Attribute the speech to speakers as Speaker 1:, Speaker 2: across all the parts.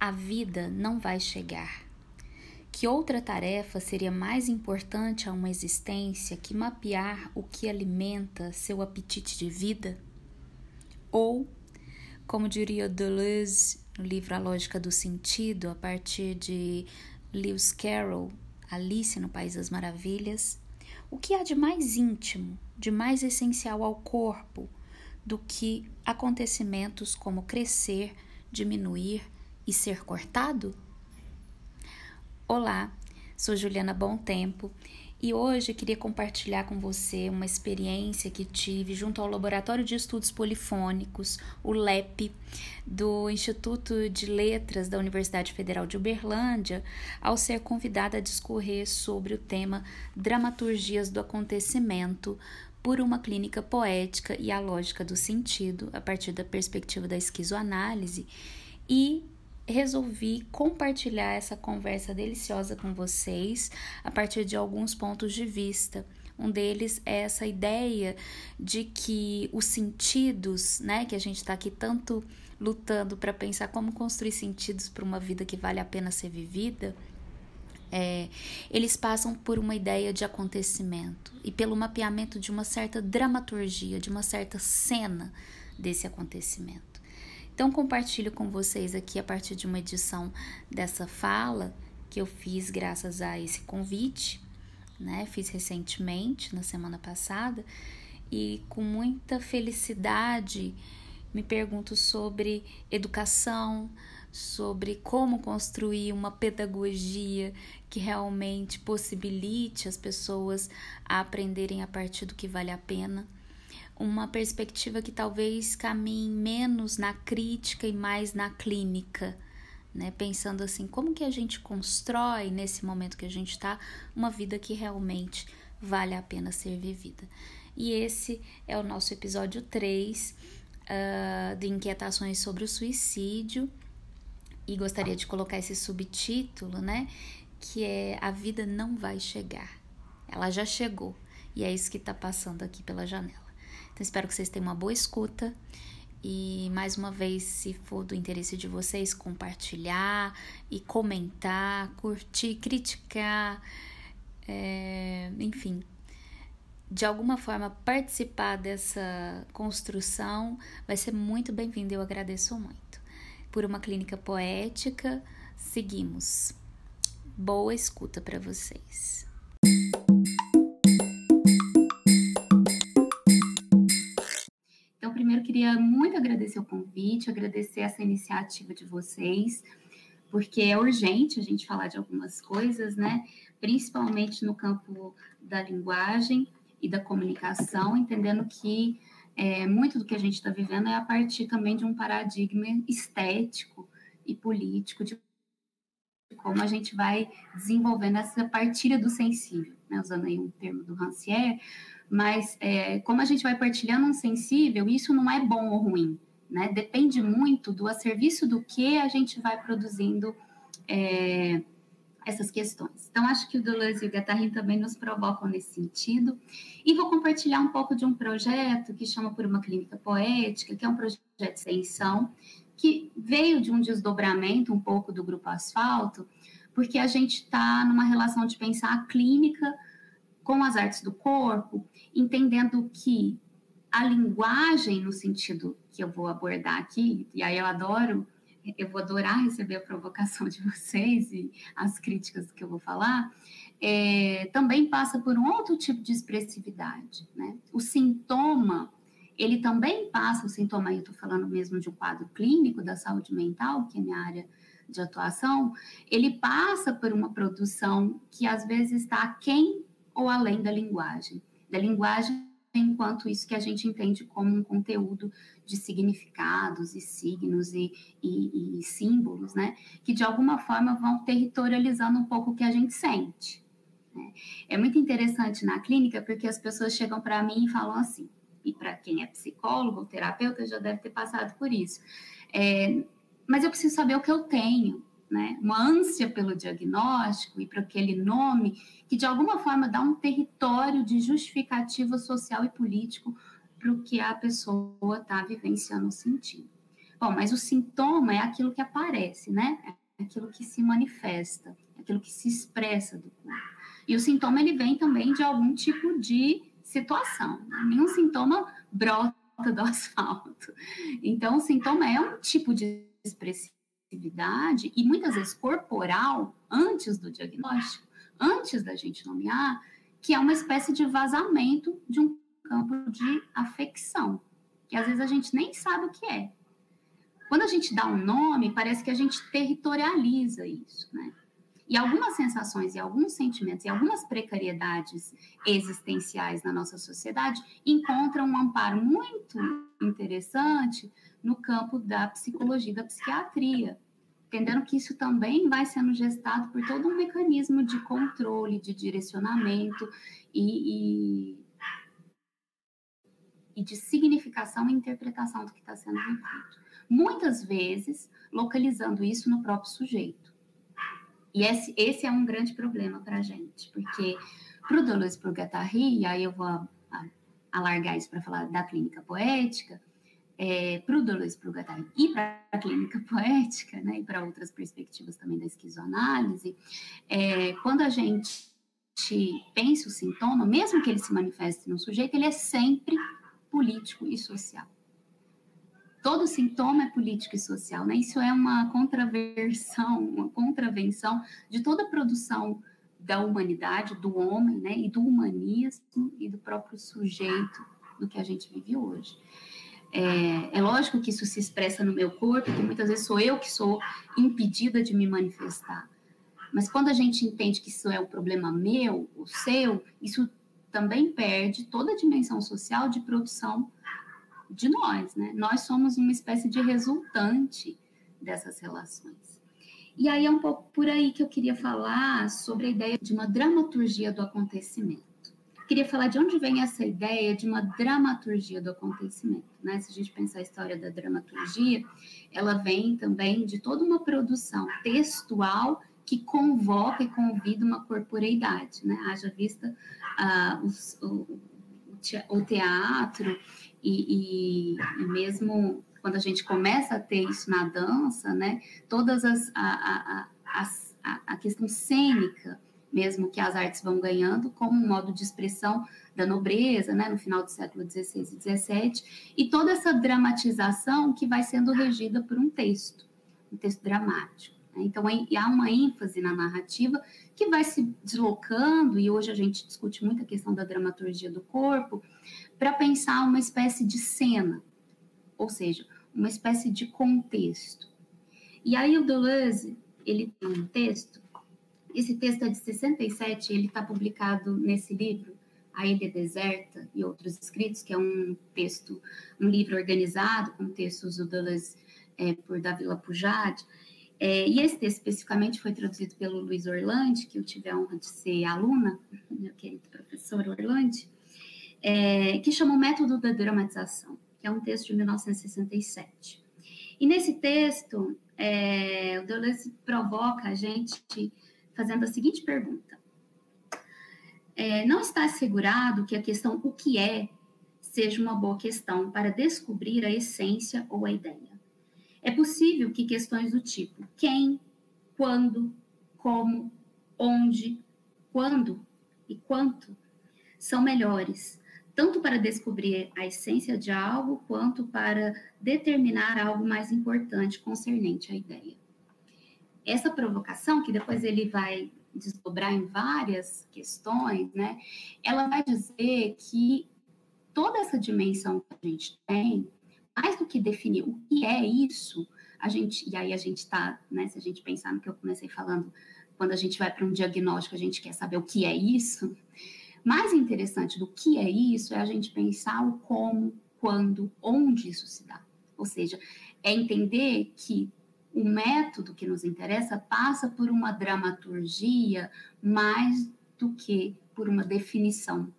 Speaker 1: a vida não vai chegar? Que outra tarefa seria mais importante a uma existência que mapear o que alimenta seu apetite de vida? Ou, como diria Deleuze no livro A Lógica do Sentido, a partir de Lewis Carroll, Alice no País das Maravilhas, o que há de mais íntimo, de mais essencial ao corpo do que acontecimentos como crescer, diminuir e ser cortado? Olá, sou Juliana Bom Tempo e hoje queria compartilhar com você uma experiência que tive junto ao Laboratório de Estudos Polifônicos, o LEP, do Instituto de Letras da Universidade Federal de Uberlândia, ao ser convidada a discorrer sobre o tema Dramaturgias do Acontecimento por uma clínica poética e a lógica do sentido, a partir da perspectiva da esquizoanálise, e resolvi compartilhar essa conversa deliciosa com vocês a partir de alguns pontos de vista. Um deles é essa ideia de que os sentidos, né, que a gente está aqui tanto lutando para pensar como construir sentidos para uma vida que vale a pena ser vivida, é, eles passam por uma ideia de acontecimento e pelo mapeamento de uma certa dramaturgia, de uma certa cena desse acontecimento. Então, compartilho com vocês aqui a partir de uma edição dessa fala que eu fiz graças a esse convite, né? Fiz recentemente, na semana passada, e com muita felicidade me pergunto sobre educação, sobre como construir uma pedagogia que realmente possibilite as pessoas a aprenderem a partir do que vale a pena uma perspectiva que talvez caminhe menos na crítica e mais na clínica, né? Pensando assim, como que a gente constrói nesse momento que a gente está uma vida que realmente vale a pena ser vivida. E esse é o nosso episódio 3 uh, ah, de Inquietações sobre o Suicídio. E gostaria de colocar esse subtítulo, né? Que é A Vida Não Vai Chegar. Ela já chegou. E é isso que está passando aqui pela janela. Então, espero que vocês tenham uma boa escuta. E mais uma vez, se for do interesse de vocês, compartilhar e comentar, curtir, criticar, é, enfim, de alguma forma participar dessa construção vai ser muito bem-vindo. Eu agradeço muito. Por uma clínica poética, seguimos. Boa escuta para vocês. Queria muito agradecer o convite, agradecer essa iniciativa de vocês, porque é urgente a gente falar de algumas coisas, né? Principalmente no campo da linguagem e da comunicação, entendendo que é, muito do que a gente está vivendo é a partir também de um paradigma estético e político de como a gente vai desenvolvendo essa partilha do sensível, né? usando aí um termo do Rancière, mas é, como a gente vai partilhando um sensível, isso não é bom ou ruim, né? Depende muito do a serviço do que a gente vai produzindo é, essas questões. Então, acho que o Deleuze e o Guattari também nos provocam nesse sentido. E vou compartilhar um pouco de um projeto que chama Por uma Clínica Poética, que é um projeto de extensão, que veio de um desdobramento um pouco do Grupo Asfalto, porque a gente está numa relação de pensar a clínica com as artes do corpo, entendendo que a linguagem, no sentido que eu vou abordar aqui, e aí eu adoro, eu vou adorar receber a provocação de vocês e as críticas que eu vou falar, é, também passa por um outro tipo de expressividade. Né? O sintoma, ele também passa, o sintoma, eu estou falando mesmo de um quadro clínico da saúde mental, que é minha área de atuação, ele passa por uma produção que às vezes está aquém ou além da linguagem. Da linguagem enquanto isso que a gente entende como um conteúdo de significados e signos e, e, e, símbolos, né? Que de alguma forma vão territorializando um pouco o que a gente sente. Né? É muito interessante na clínica porque as pessoas chegam para mim e falam assim, e para quem é psicólogo ou terapeuta já deve ter passado por isso. É, mas eu preciso saber o que eu tenho, né? Uma ânsia pelo diagnóstico e para aquele nome que de alguma forma dá um território de justificativa social e político para o que a pessoa está vivenciando, sentindo.
Speaker 2: Bom, mas o sintoma é aquilo que aparece, né? É aquilo que se manifesta, é aquilo que se expressa do corpo. E o sintoma ele vem também de algum tipo de situação. Né? Nenhum sintoma brota do asfalto. Então, o sintoma é um tipo de expressividade e muitas vezes corporal antes do diagnóstico, antes da gente nomear, que é uma espécie de vazamento de um campo de afecção, que às vezes a gente nem sabe o que é. Quando a gente dá um nome, parece que a gente territorializa isso, né? E algumas sensações e alguns sentimentos e algumas precariedades existenciais na nossa sociedade encontram um amparo muito interessante no campo da psicologia da psiquiatria, entendendo que isso também vai sendo gestado por todo um mecanismo de controle, de direcionamento e, e, e de significação e interpretação do que está sendo vivido. Muitas vezes localizando isso no próprio sujeito. E esse, esse é um grande problema para a gente, porque para o Dolores Guattari, e aí eu vou alargar isso para falar da clínica poética, é, para o Dolores Guattari e para a clínica poética, né, e para outras perspectivas também da esquizoanálise, é, quando a gente pensa o sintoma, mesmo que ele se manifeste no sujeito, ele é sempre político e social todo sintoma é político e social, né? Isso é uma contraversão, uma contravenção de toda a produção da humanidade, do homem, né? E do humanismo e do próprio sujeito do que a gente vive hoje. É, é, lógico que isso se expressa no meu corpo, que muitas vezes sou eu que sou impedida de me manifestar. Mas quando a gente entende que isso é um problema meu, o seu, isso também perde toda a dimensão social de produção de nós, né? Nós somos uma espécie de resultante dessas relações. E aí é um pouco por aí que eu queria falar sobre a ideia de uma dramaturgia do acontecimento. Queria falar de onde vem essa ideia de uma dramaturgia do acontecimento, né? Se a gente pensar a história da dramaturgia, ela vem também de toda uma produção textual que convoca e convida uma corporeidade, né? Haja vista uh, os, o, o teatro e, e, e, mesmo quando a gente começa a ter isso na dança, né, todas as a, a, a, a questão cênica mesmo que as artes vão ganhando como um modo de expressão da nobreza, né, no final do século XVI e XVII, e toda essa dramatização que vai sendo regida por um texto, um texto dramático. Né? Então, há uma ênfase na narrativa que vai se deslocando, e hoje a gente discute muito a questão da dramaturgia do corpo, para pensar uma espécie de cena, ou seja, uma espécie de contexto. E aí o Deleuze, ele tem um texto, esse texto é de 67, ele está publicado nesse livro, A Ilha Deserta e Outros Escritos, que é um texto, um livro organizado com textos do Deleuze é, por Davi Lapujade, é, e esse texto especificamente foi traduzido pelo Luiz Orlandi, que eu tive a honra de ser aluna, meu querido professor Orlandi, é, que chama o Método da Dramatização, que é um texto de 1967. E nesse texto, é, o Deleuze provoca a gente fazendo a seguinte pergunta. É, não está assegurado que a questão o que é seja uma boa questão para descobrir a essência ou a ideia. É possível que questões do tipo quem, quando, como, onde, quando e quanto são melhores, tanto para descobrir a essência de algo, quanto para determinar algo mais importante concernente à ideia. Essa provocação, que depois ele vai desdobrar em várias questões, né, ela vai dizer que toda essa dimensão que a gente tem mais do que definir o que é isso, a gente, e aí a gente está, né, se a gente pensar no que eu comecei falando, quando a gente vai para um diagnóstico, a gente quer saber o que é isso. Mais interessante do que é isso é a gente pensar o como, quando, onde isso se dá. Ou seja, é entender que o método que nos interessa passa por uma dramaturgia mais do que por uma definição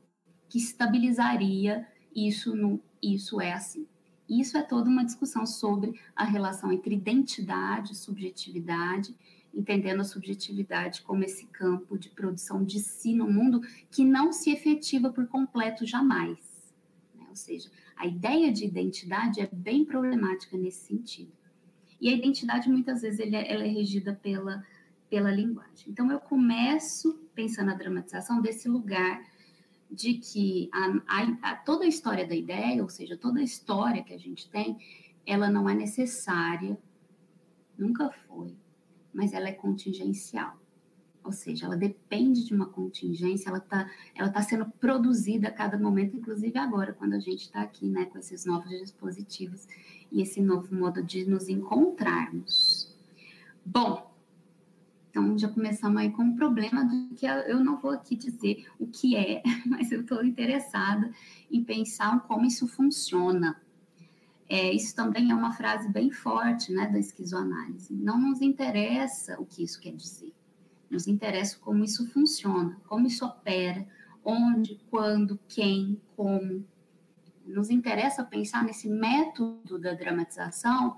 Speaker 2: que estabilizaria isso no isso é assim. Isso é toda uma discussão sobre a relação entre identidade subjetividade, entendendo a subjetividade como esse campo de produção de si no mundo que não se efetiva por completo jamais. Né? Ou seja, a ideia de identidade é bem problemática nesse sentido. E a identidade, muitas vezes, é, ela é regida pela, pela linguagem. Então, eu começo pensando a dramatização desse lugar de que a, a, a, toda a história da ideia, ou seja, toda a história que a gente tem, ela não é necessária, nunca foi, mas ela é contingencial. Ou seja, ela depende de uma contingência, ela está ela tá sendo produzida a cada momento, inclusive agora, quando a gente está aqui, né, com esses novos dispositivos e esse novo modo de nos encontrarmos. Bom, então já começamos aí com um problema do que eu não vou aqui dizer o que é, mas eu estou interessada em pensar como isso funciona. É, isso também é uma frase bem forte né, da esquizoanálise. Não nos interessa o que isso quer dizer, nos interessa como isso funciona, como isso opera, onde, quando, quem, como. Nos interessa pensar nesse método da dramatização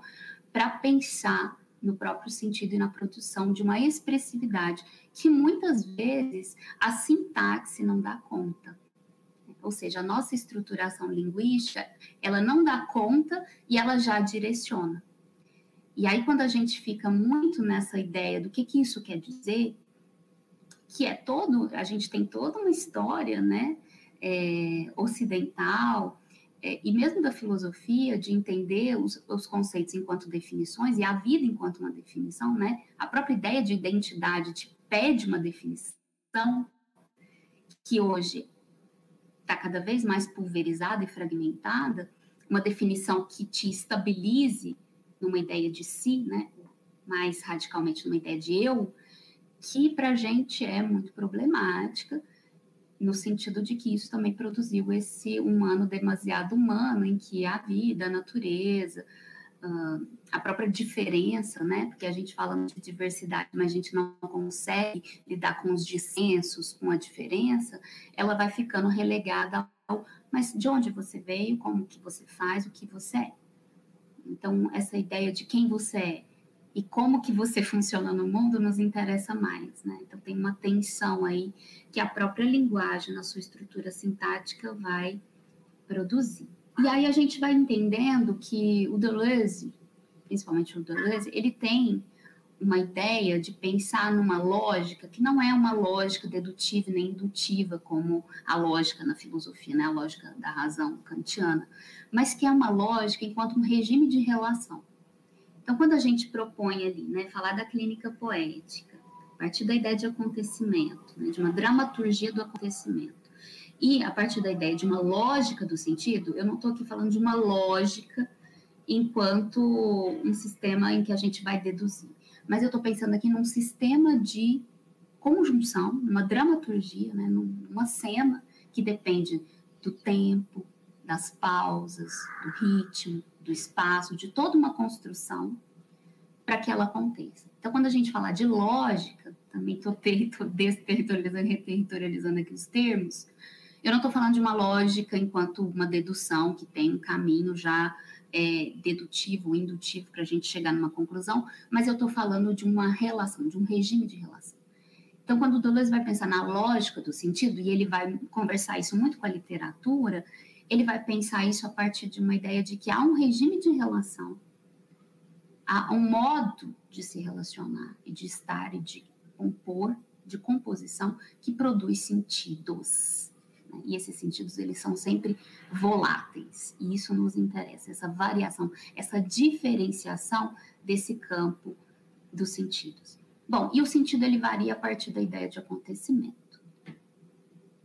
Speaker 2: para pensar no próprio sentido e na produção de uma expressividade que muitas vezes a sintaxe não dá conta. Ou seja, a nossa estruturação linguística, ela não dá conta e ela já direciona. E aí, quando a gente fica muito nessa ideia do que, que isso quer dizer, que é todo, a gente tem toda uma história, né, é, ocidental, é, e mesmo da filosofia, de entender os, os, conceitos enquanto definições e a vida enquanto uma definição, né? A própria ideia de identidade te pede uma definição que hoje está cada vez mais pulverizada e fragmentada, uma definição que te estabilize numa ideia de si, né? Mais radicalmente numa ideia de eu, que para a gente é muito problemática no sentido de que isso também produziu esse humano demasiado humano, em que a vida, a natureza, a própria diferença, né? Porque a gente fala de diversidade, mas a gente não consegue lidar com os dissensos, com a diferença, ela vai ficando relegada ao mas de onde você veio, como que você faz, o que você é. Então, essa ideia de quem você é e como que você funciona no mundo nos interessa mais, né? Então tem uma tensão aí que a própria linguagem na sua estrutura sintática vai produzir. E aí a gente vai entendendo que o Deleuze, principalmente o Deleuze, ele tem uma ideia de pensar numa lógica que não é uma lógica dedutiva nem indutiva como a lógica na filosofia, né? a lógica da razão kantiana, mas que é uma lógica enquanto um regime de relação. Então, quando a gente propõe ali, né, falar da clínica poética, a partir da ideia de acontecimento, né, de uma dramaturgia do acontecimento, e a partir da ideia de uma lógica do sentido, eu não estou aqui falando de uma lógica enquanto um sistema em que a gente vai deduzir, mas eu estou pensando aqui num sistema de conjunção, uma dramaturgia, né, numa cena que depende do tempo, das pausas, do ritmo, do espaço, de toda uma construção para que ela aconteça. Então, quando a gente falar de lógica, também estou desterritorializando, reterritorializando aqui os termos, eu não estou falando de uma lógica enquanto uma dedução que tem um caminho já é, dedutivo, indutivo para a gente chegar numa conclusão, mas eu estou falando de uma relação, de um regime de relação. Então, quando o Deleuze vai pensar na lógica do sentido, e ele vai conversar isso muito com a literatura, ele vai pensar isso a partir de uma ideia de que há um regime de relação, há um modo de se relacionar e de estar e de compor, de composição, que produz sentidos. E esses sentidos, eles são sempre voláteis, e isso nos interessa, essa variação, essa diferenciação desse campo dos sentidos. Bom, e o sentido ele varia a partir da ideia de acontecimento.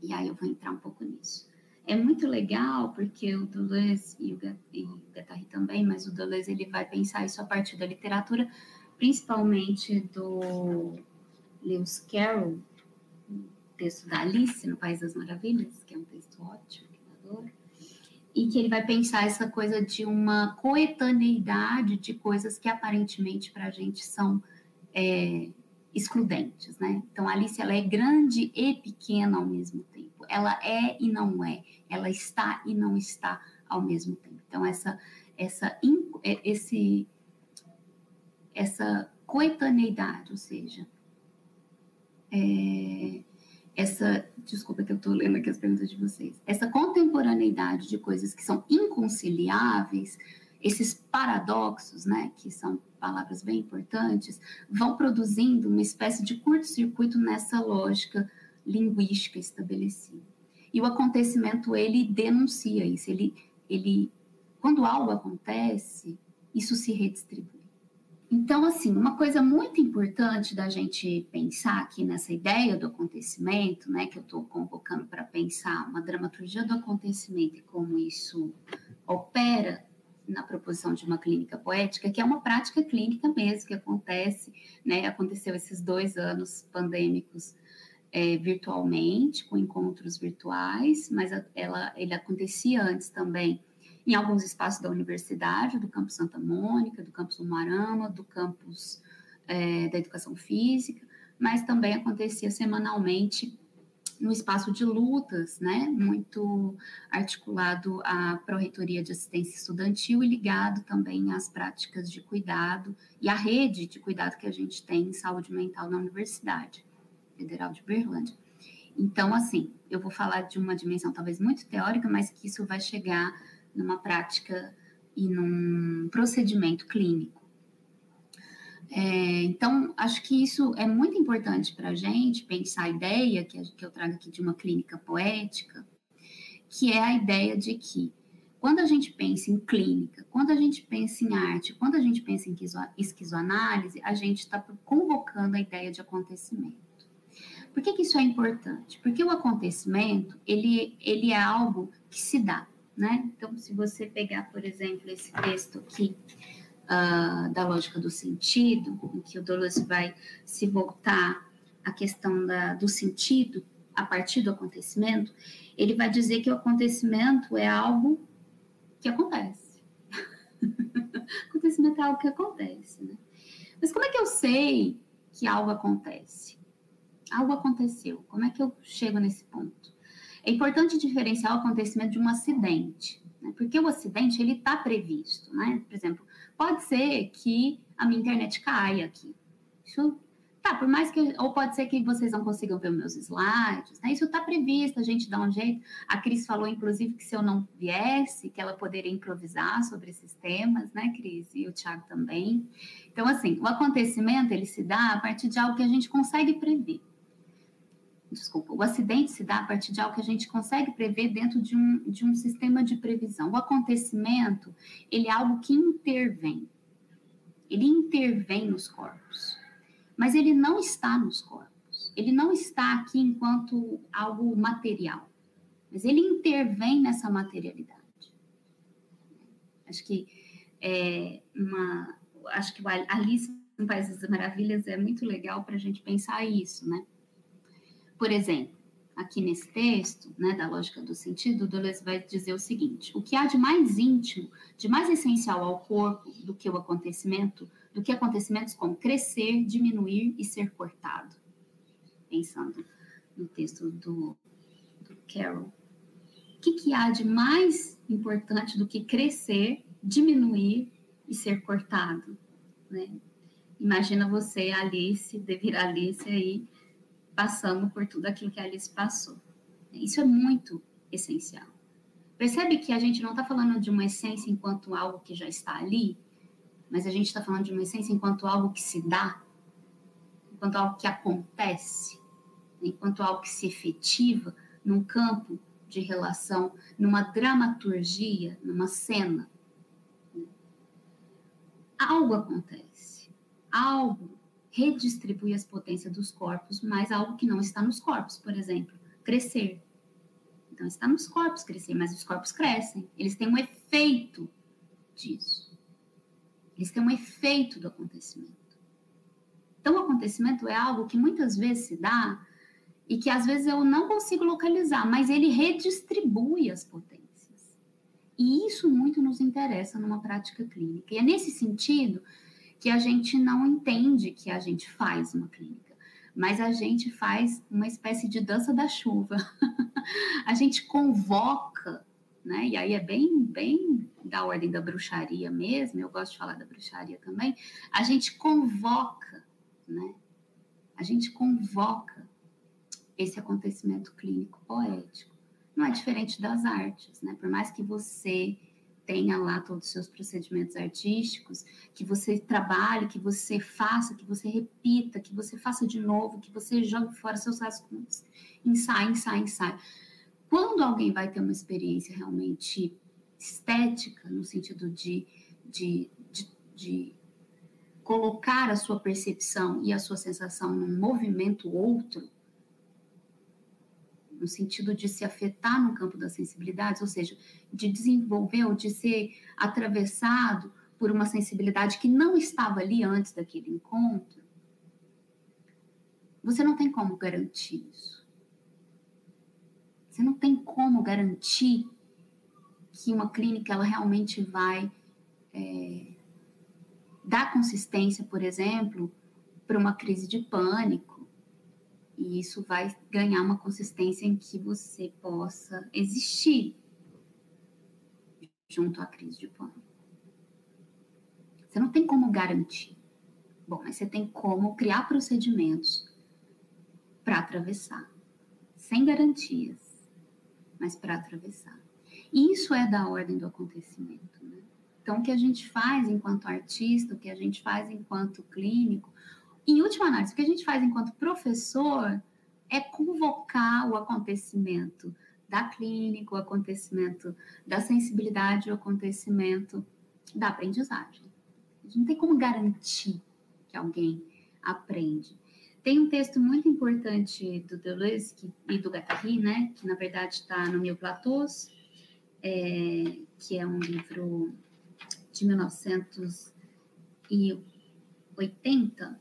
Speaker 2: E aí eu vou entrar um pouco nisso é muito legal porque o Deleuze e o, Guattari também, mas o Deleuze ele vai pensar isso a partir da literatura, principalmente do Lewis Carroll, o texto da Alice no País das Maravilhas, que é um texto ótimo, que eu adoro, e que ele vai pensar essa coisa de uma coetaneidade de coisas que aparentemente para a gente são é, excludentes, né? Então, a Alice ela é grande e pequena ao mesmo tempo. Ela é e não é. Ela está e não está ao mesmo tempo. Então, essa essa é, esse essa coetaneidade, ou seja, é, essa desculpa que eu estou lendo aqui as perguntas de vocês. Essa contemporaneidade de coisas que são inconciliáveis esses paradoxos, né, que são palavras bem importantes, vão produzindo uma espécie de curto-circuito nessa lógica linguística estabelecida. E o acontecimento ele denuncia isso, ele ele quando algo acontece, isso se redistribui. Então, assim, uma coisa muito importante da gente pensar aqui nessa ideia do acontecimento, né, que eu estou convocando para pensar uma dramaturgia do acontecimento e como isso opera na proposição de uma clínica poética, que é uma prática clínica mesmo que acontece, né, aconteceu esses dois anos pandêmicos é, virtualmente, com encontros virtuais, mas ela, ele acontecia antes também em alguns espaços da universidade, do campus Santa Mônica, do campus Umarama, do campus é, da educação física, mas também acontecia semanalmente no espaço de lutas, né, muito articulado à Pró-Reitoria de Assistência Estudantil e ligado também às práticas de cuidado e à rede de cuidado que a gente tem em saúde mental na Universidade Federal de Berlândia. Então, assim, eu vou falar de uma dimensão talvez muito teórica, mas que isso vai chegar numa prática e num procedimento clínico. É, então, acho que isso é muito importante para a gente pensar a ideia que, que eu trago aqui de uma clínica poética, que é a ideia de que quando a gente pensa em clínica, quando a gente pensa em arte, quando a gente pensa em esquizoanálise, a gente está convocando a ideia de acontecimento. Por que, que, isso é importante? Porque o acontecimento, ele, ele é algo que se dá né? Então, se você pegar, por exemplo, esse texto aqui uh, da lógica do sentido, em que o Dolores vai se voltar à questão da, do sentido a partir do acontecimento, ele vai dizer que o acontecimento é algo que acontece. acontecimento é algo que acontece, né? Mas como é que eu sei que algo acontece? Algo aconteceu. Como é que eu chego nesse ponto? É importante diferenciar o acontecimento de um acidente, né? porque o acidente ele está previsto, né? Por exemplo, pode ser que a minha internet caia aqui. Isso tá, por mais que ou pode ser que vocês não consigam ver meus slides, né? Isso está previsto, a gente dá um jeito. A Cris falou, inclusive, que se eu não viesse, que ela poderia improvisar sobre esses temas, né, Cris? E o Thiago também. Então, assim, o acontecimento ele se dá a partir de algo que a gente consegue prever desculpa, o acidente se dá a partir de algo que a gente consegue prever dentro de um, de um sistema de previsão. O acontecimento, ele é algo que intervém. Ele intervém nos corpos, mas ele não está nos corpos. Ele não está aqui enquanto algo material, mas ele intervém nessa materialidade. Acho que é uma, acho que Alice no País das Maravilhas é muito legal para a gente pensar isso, né? Por exemplo, aqui nesse texto, né, da lógica do sentido, Deleuze vai dizer o seguinte: o que há de mais íntimo, de mais essencial ao corpo do que o acontecimento, do que acontecimentos como crescer, diminuir e ser cortado. Pensando no texto do, do Carroll. O que, que há de mais importante do que crescer, diminuir e ser cortado? Né? Imagina você, Alice, devir Alice aí, passando por tudo aquilo que a Alice passou. Isso é muito essencial. Percebe que a gente não está falando de uma essência enquanto algo que já está ali, mas a gente está falando de uma essência enquanto algo que se dá, enquanto algo que acontece, enquanto algo que se efetiva num campo de relação, numa dramaturgia, numa cena. Algo acontece, algo redistribui as potências dos corpos, mas algo que não está nos corpos, por exemplo, crescer. Então, está nos corpos crescer, mas os corpos crescem. Eles têm um efeito disso. Eles têm um efeito do acontecimento. Então, o acontecimento é algo que muitas vezes se dá e que às vezes eu não consigo localizar, mas ele redistribui as potências. E isso muito nos interessa numa prática clínica. E é nesse sentido que a gente não entende que a gente faz uma clínica, mas a gente faz uma espécie de dança da chuva. a gente convoca, né? E aí é bem, bem da ordem da bruxaria mesmo. Eu gosto de falar da bruxaria também. A gente convoca, né? A gente convoca esse acontecimento clínico poético. Não é diferente das artes, né? Por mais que você tenha lá todos os seus procedimentos artísticos, que você trabalhe, que você faça, que você repita, que você faça de novo, que você jogue fora seus rascunhos, ensaie, ensaie, ensaie. Quando alguém vai ter uma experiência realmente estética, no sentido de, de, de, de colocar a sua percepção e a sua sensação num movimento outro, no sentido de se afetar no campo das sensibilidades, ou seja, de desenvolver ou de ser atravessado por uma sensibilidade que não estava ali antes daquele encontro, você não tem como garantir isso. Você não tem como garantir que uma clínica ela realmente vai é, dar consistência, por exemplo, para uma crise de pânico e isso vai ganhar uma consistência em que você possa existir junto à crise de pânico. Você não tem como garantir. Bom, mas você tem como criar procedimentos para atravessar, sem garantias, mas para atravessar. Isso é da ordem do acontecimento. Né? Então, o que a gente faz enquanto artista, o que a gente faz enquanto clínico, em última análise, o que a gente faz enquanto professor é convocar o acontecimento da clínica, o acontecimento da sensibilidade, o acontecimento da aprendizagem. A gente não tem como garantir que alguém aprende. Tem um texto muito importante do Deleuze e do Guattari, né, que na verdade está no Mil Platôs, é, que é um livro de 1980,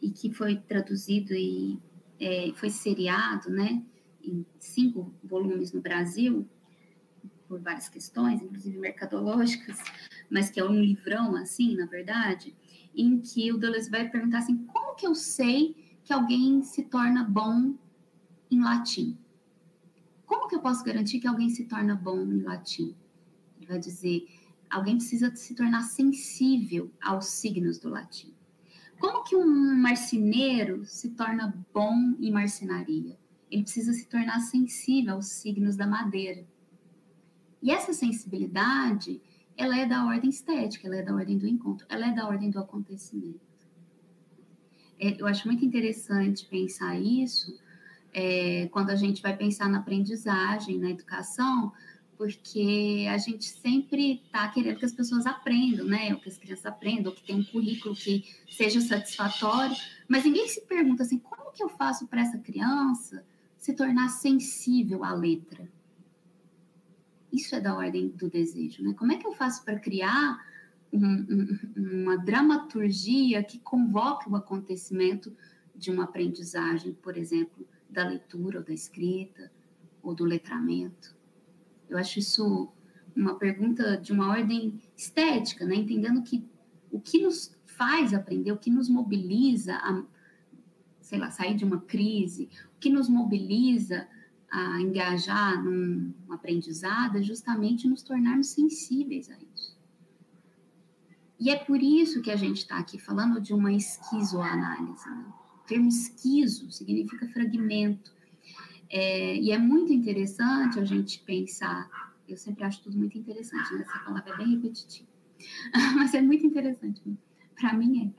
Speaker 2: e que foi traduzido e é, foi seriado, né, em cinco volumes no Brasil, por várias questões, inclusive mercadológicas, mas que é um livrão, assim, na verdade, em que o Deleuze vai perguntar assim, como que eu sei que alguém se torna bom em latim? Como que eu posso garantir que alguém se torna bom em latim? Ele vai dizer, alguém precisa se tornar sensível aos signos do latim. Como que um marceneiro se torna bom em marcenaria? Ele precisa se tornar sensível aos signos da madeira. E essa sensibilidade, ela é da ordem estética, ela é da ordem do encontro, ela é da ordem do acontecimento. É, eu acho muito interessante pensar isso é, quando a gente vai pensar na aprendizagem, na educação, porque a gente sempre está querendo que as pessoas aprendam, né? Ou que as crianças aprendam, ou que tenha um currículo que seja satisfatório, mas ninguém se pergunta assim, como que eu faço para essa criança se tornar sensível à letra? Isso é da ordem do desejo, né? Como é que eu faço para criar um, um, uma dramaturgia que convoque o acontecimento de uma aprendizagem, por exemplo, da leitura ou da escrita ou do letramento? Eu acho isso uma pergunta de uma ordem estética, né? Entendendo que o que nos faz aprender, o que nos mobiliza a, sei lá, sair de uma crise, o que nos mobiliza a engajar num aprendizado é justamente nos tornarmos sensíveis a isso. E é por isso que a gente está aqui falando de uma esquizoanálise. Né? O termo esquizo significa fragmento. É, e é muito interessante a gente pensar, eu sempre acho tudo muito interessante, né? essa palavra é bem repetitiva, mas é muito interessante, para mim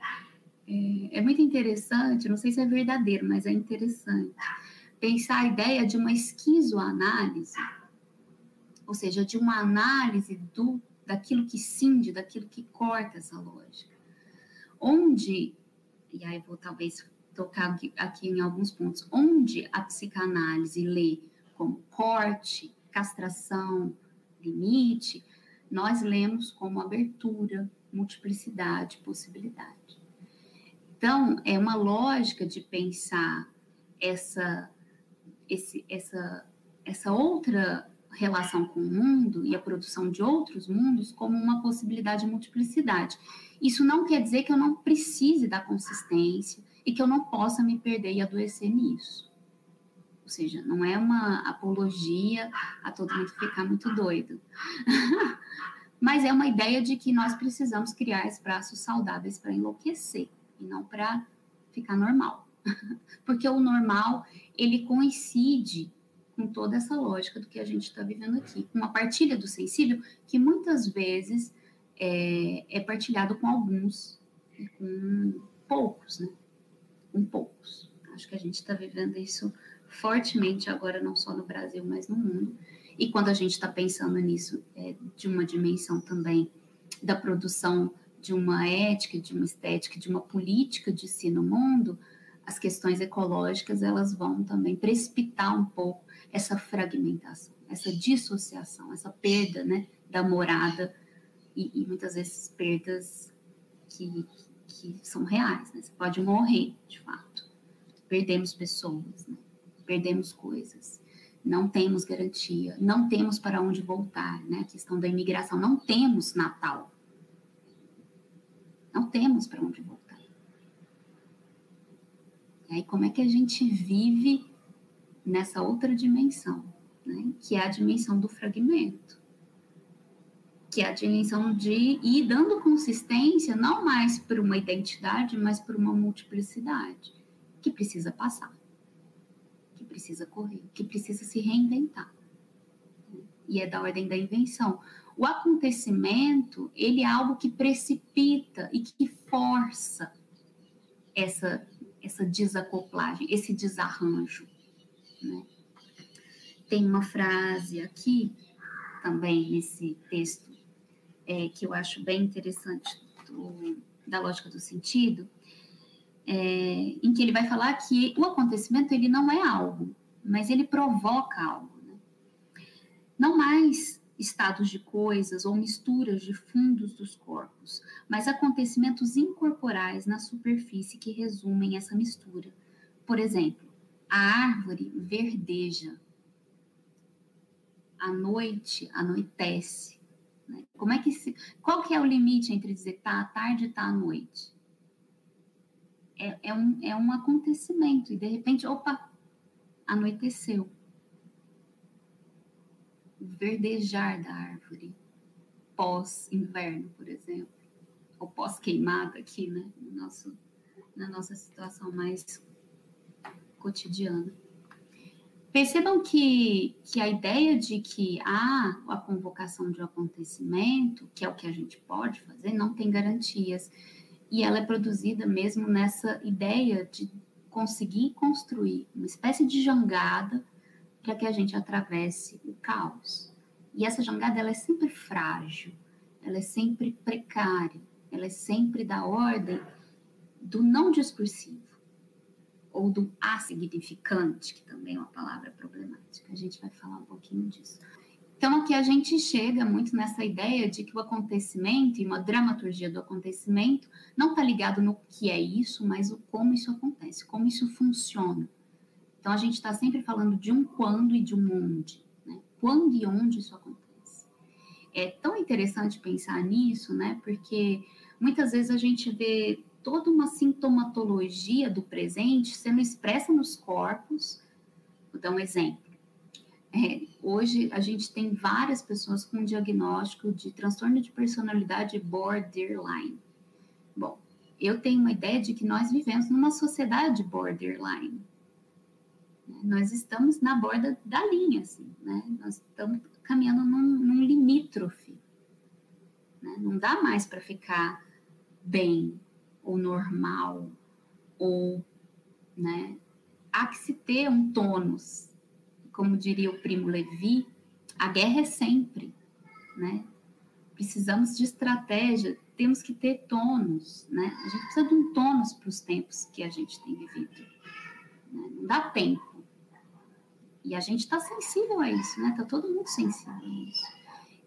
Speaker 2: é. é. é. muito interessante, não sei se é verdadeiro, mas é interessante, pensar a ideia de uma esquizoanálise, ou seja, de uma análise do, daquilo que cinge, daquilo que corta essa lógica. Onde, e aí vou talvez tocar aqui em alguns pontos, onde a psicanálise lê como corte, castração, limite, nós lemos como abertura, multiplicidade, possibilidade. Então, é uma lógica de pensar essa, esse, essa, essa outra relação com o mundo e a produção de outros mundos como uma possibilidade de multiplicidade. Isso não quer dizer que eu não precise da consistência, e que eu não possa me perder e adoecer nisso. Ou seja, não é uma apologia a todo mundo ficar muito doido. Mas é uma ideia de que nós precisamos criar espaços saudáveis para enlouquecer e não para ficar normal. Porque o normal, ele coincide com toda essa lógica do que a gente está vivendo aqui. Uma partilha do sensível que muitas vezes é, é partilhado com alguns e com poucos, né? Com poucos. Acho que a gente está vivendo isso fortemente agora, não só no Brasil, mas no mundo. E quando a gente está pensando nisso, é, de uma dimensão também da produção de uma ética, de uma estética, de uma política de si no mundo, as questões ecológicas elas vão também precipitar um pouco essa fragmentação, essa dissociação, essa perda né, da morada e, e muitas vezes perdas que, que são reais. Né? Você pode morrer, de fato. Perdemos pessoas, né? perdemos coisas, não temos garantia, não temos para onde voltar. Né? A questão da imigração, não temos Natal. Não temos para onde voltar. E aí, como é que a gente vive nessa outra dimensão, né? que é a dimensão do fragmento? Que é a dimensão de ir dando consistência não mais por uma identidade, mas por uma multiplicidade, que precisa passar, que precisa correr, que precisa se reinventar. E é da ordem da invenção. O acontecimento, ele é algo que precipita e que força essa essa desacoplagem, esse desarranjo. Né? Tem uma frase aqui, também nesse texto, é, que eu acho bem interessante, do, da lógica do sentido, é, em que ele vai falar que o acontecimento ele não é algo, mas ele provoca algo. Né? Não mais estados de coisas ou misturas de fundos dos corpos, mas acontecimentos incorporais na superfície que resumem essa mistura. Por exemplo, a árvore verdeja, a noite anoitece. Né? Como é que se, qual que é o limite entre dizer tá à tarde e tá à noite? É, é, um, é um acontecimento e de repente, opa, anoiteceu verdejar da árvore pós-inverno, por exemplo, ou pós-queimada aqui, né, no nosso, na nossa situação mais cotidiana. Percebam que, que a ideia de que há a convocação de um acontecimento, que é o que a gente pode fazer, não tem garantias. E ela é produzida mesmo nessa ideia de conseguir construir uma espécie de jangada para que a gente atravesse o caos. E essa jangada ela é sempre frágil, ela é sempre precária, ela é sempre da ordem do não discursivo ou do assignificante, que também é uma palavra problemática. A gente vai falar um pouquinho disso. Então, aqui a gente chega muito nessa ideia de que o acontecimento e uma dramaturgia do acontecimento não está ligado no que é isso, mas o como isso acontece, como isso funciona. Então, a gente está sempre falando de um quando e de um onde. Né? Quando e onde isso acontece. É tão interessante pensar nisso, né? Porque muitas vezes a gente vê toda uma sintomatologia do presente sendo expressa nos corpos. Vou dar um exemplo. É, hoje a gente tem várias pessoas com diagnóstico de transtorno de personalidade borderline. Bom, eu tenho uma ideia de que nós vivemos numa sociedade borderline. Nós estamos na borda da linha, assim, né? Nós estamos caminhando num, num limítrofe. Né? Não dá mais para ficar bem ou normal ou, né? Há que se ter um tônus. Como diria o primo Levi, a guerra é sempre, né? Precisamos de estratégia, temos que ter tônus, né? A gente precisa de um tônus para os tempos que a gente tem vivido. Né? Não dá tempo e a gente está sensível a isso, né? Tá todo mundo sensível a isso.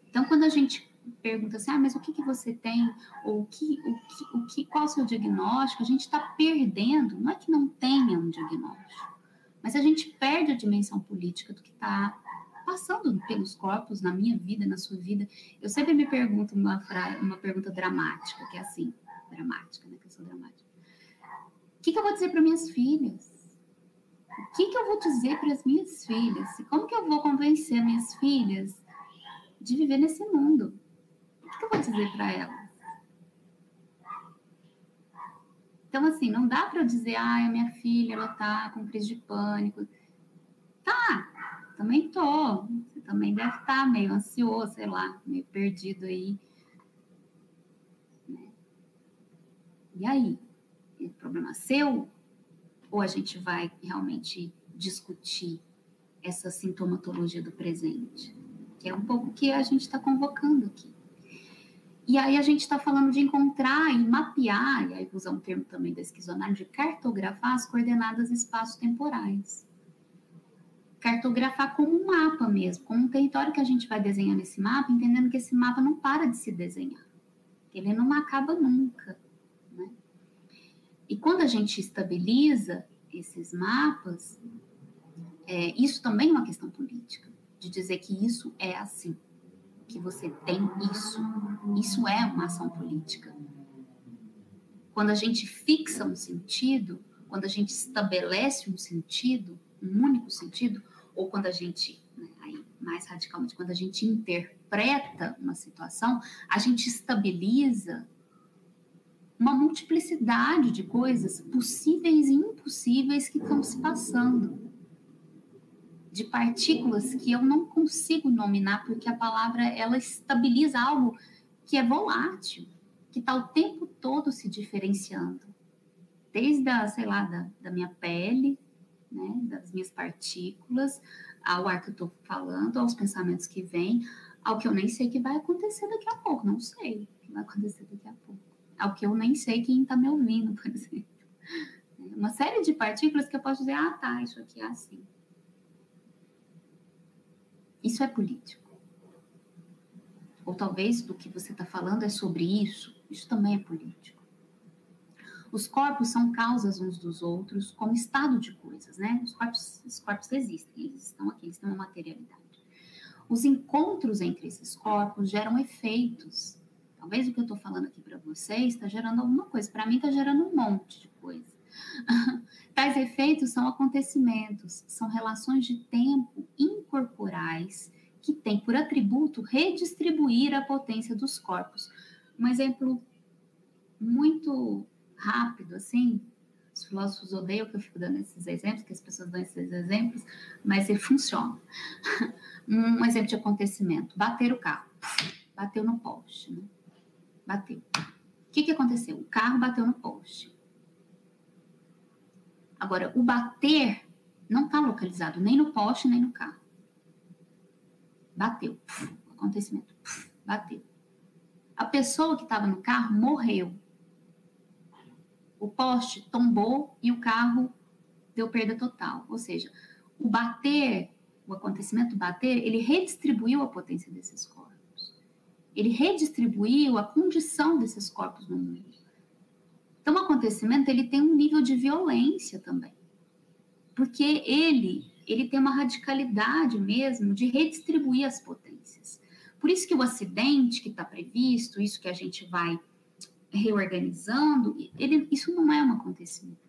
Speaker 2: Então, quando a gente pergunta assim, ah, mas o que, que você tem? Ou o que, o que, o que, qual o seu diagnóstico? A gente está perdendo, não é que não tenha um diagnóstico, mas a gente perde a dimensão política do que está passando pelos corpos na minha vida, na sua vida. Eu sempre me pergunto uma, uma pergunta dramática, que é assim, dramática, né? Que eu sou dramática. O que, que eu vou dizer para minhas filhas? o que, que eu vou dizer para as minhas filhas? Como que eu vou convencer minhas filhas de viver nesse mundo? O que, eu vou dizer para elas? Então, assim, não dá para dizer, ah, a minha filha, ela tá com crise de pânico. Tá, também tô. Você também deve estar tá meio ansioso, sei lá, meio perdido aí. Né? E aí? É problema seu? Ou a gente vai realmente discutir essa sintomatologia do presente? Que é um pouco o que a gente está convocando aqui. E aí a gente está falando de encontrar e mapear, e aí vou usar um termo também da esquizoanálise, de cartografar as coordenadas espaço-temporais. Cartografar como um mapa mesmo, como um território que a gente vai desenhar nesse mapa, entendendo que esse mapa não para de se desenhar, ele não acaba nunca. Né? E quando a gente estabiliza esses mapas, é, isso também é uma questão política, de dizer que isso é assim que você tem isso. Isso é uma ação política. Quando a gente fixa um sentido, quando a gente estabelece um sentido, um único sentido, ou quando a gente, né, aí, mais radicalmente, quando a gente interpreta uma situação, a gente estabiliza uma multiplicidade de coisas possíveis e impossíveis que estão se passando de partículas que eu não consigo nominar porque a palavra ela estabiliza algo que é volátil, que está o tempo todo se diferenciando, desde a, sei lá, da, da minha pele, né, das minhas partículas, ao ar que eu estou falando, aos pensamentos que vêm, ao que eu nem sei que vai acontecer daqui a pouco, não sei o que vai acontecer daqui a pouco, ao que eu nem sei quem está me ouvindo, por exemplo. Uma série de partículas que eu posso dizer, ah, tá, isso aqui é assim. Isso é político. Ou talvez do que você está falando é sobre isso, isso também é político. Os corpos são causas uns dos outros como estado de coisas, né? Os corpos, os corpos existem, eles estão aqui, eles têm uma materialidade. Os encontros entre esses corpos geram efeitos. Talvez o que eu estou falando aqui para vocês está gerando alguma coisa. Para mim está gerando um monte de coisa. Tais efeitos são acontecimentos, são relações de tempo incorporais que têm por atributo redistribuir a potência dos corpos. Um exemplo muito rápido, assim, os filósofos odeiam que eu fico dando esses exemplos, que as pessoas dão esses exemplos, mas ele funciona. Um exemplo de acontecimento: bater o carro, bateu no poste, né? Bateu. O que, que aconteceu? O carro bateu no poste. Agora, o bater não está localizado nem no poste, nem no carro. Bateu. acontecimento. bateu. A pessoa que estava no carro morreu. O poste tombou e o carro deu perda total. Ou seja, o bater, o acontecimento bater, ele redistribuiu a potência desses corpos. Ele redistribuiu a condição desses corpos no mundo. Então, o acontecimento ele tem um nível de violência também, porque ele ele tem uma radicalidade mesmo de redistribuir as potências. Por isso que o acidente que está previsto, isso que a gente vai reorganizando, ele, isso não é um acontecimento.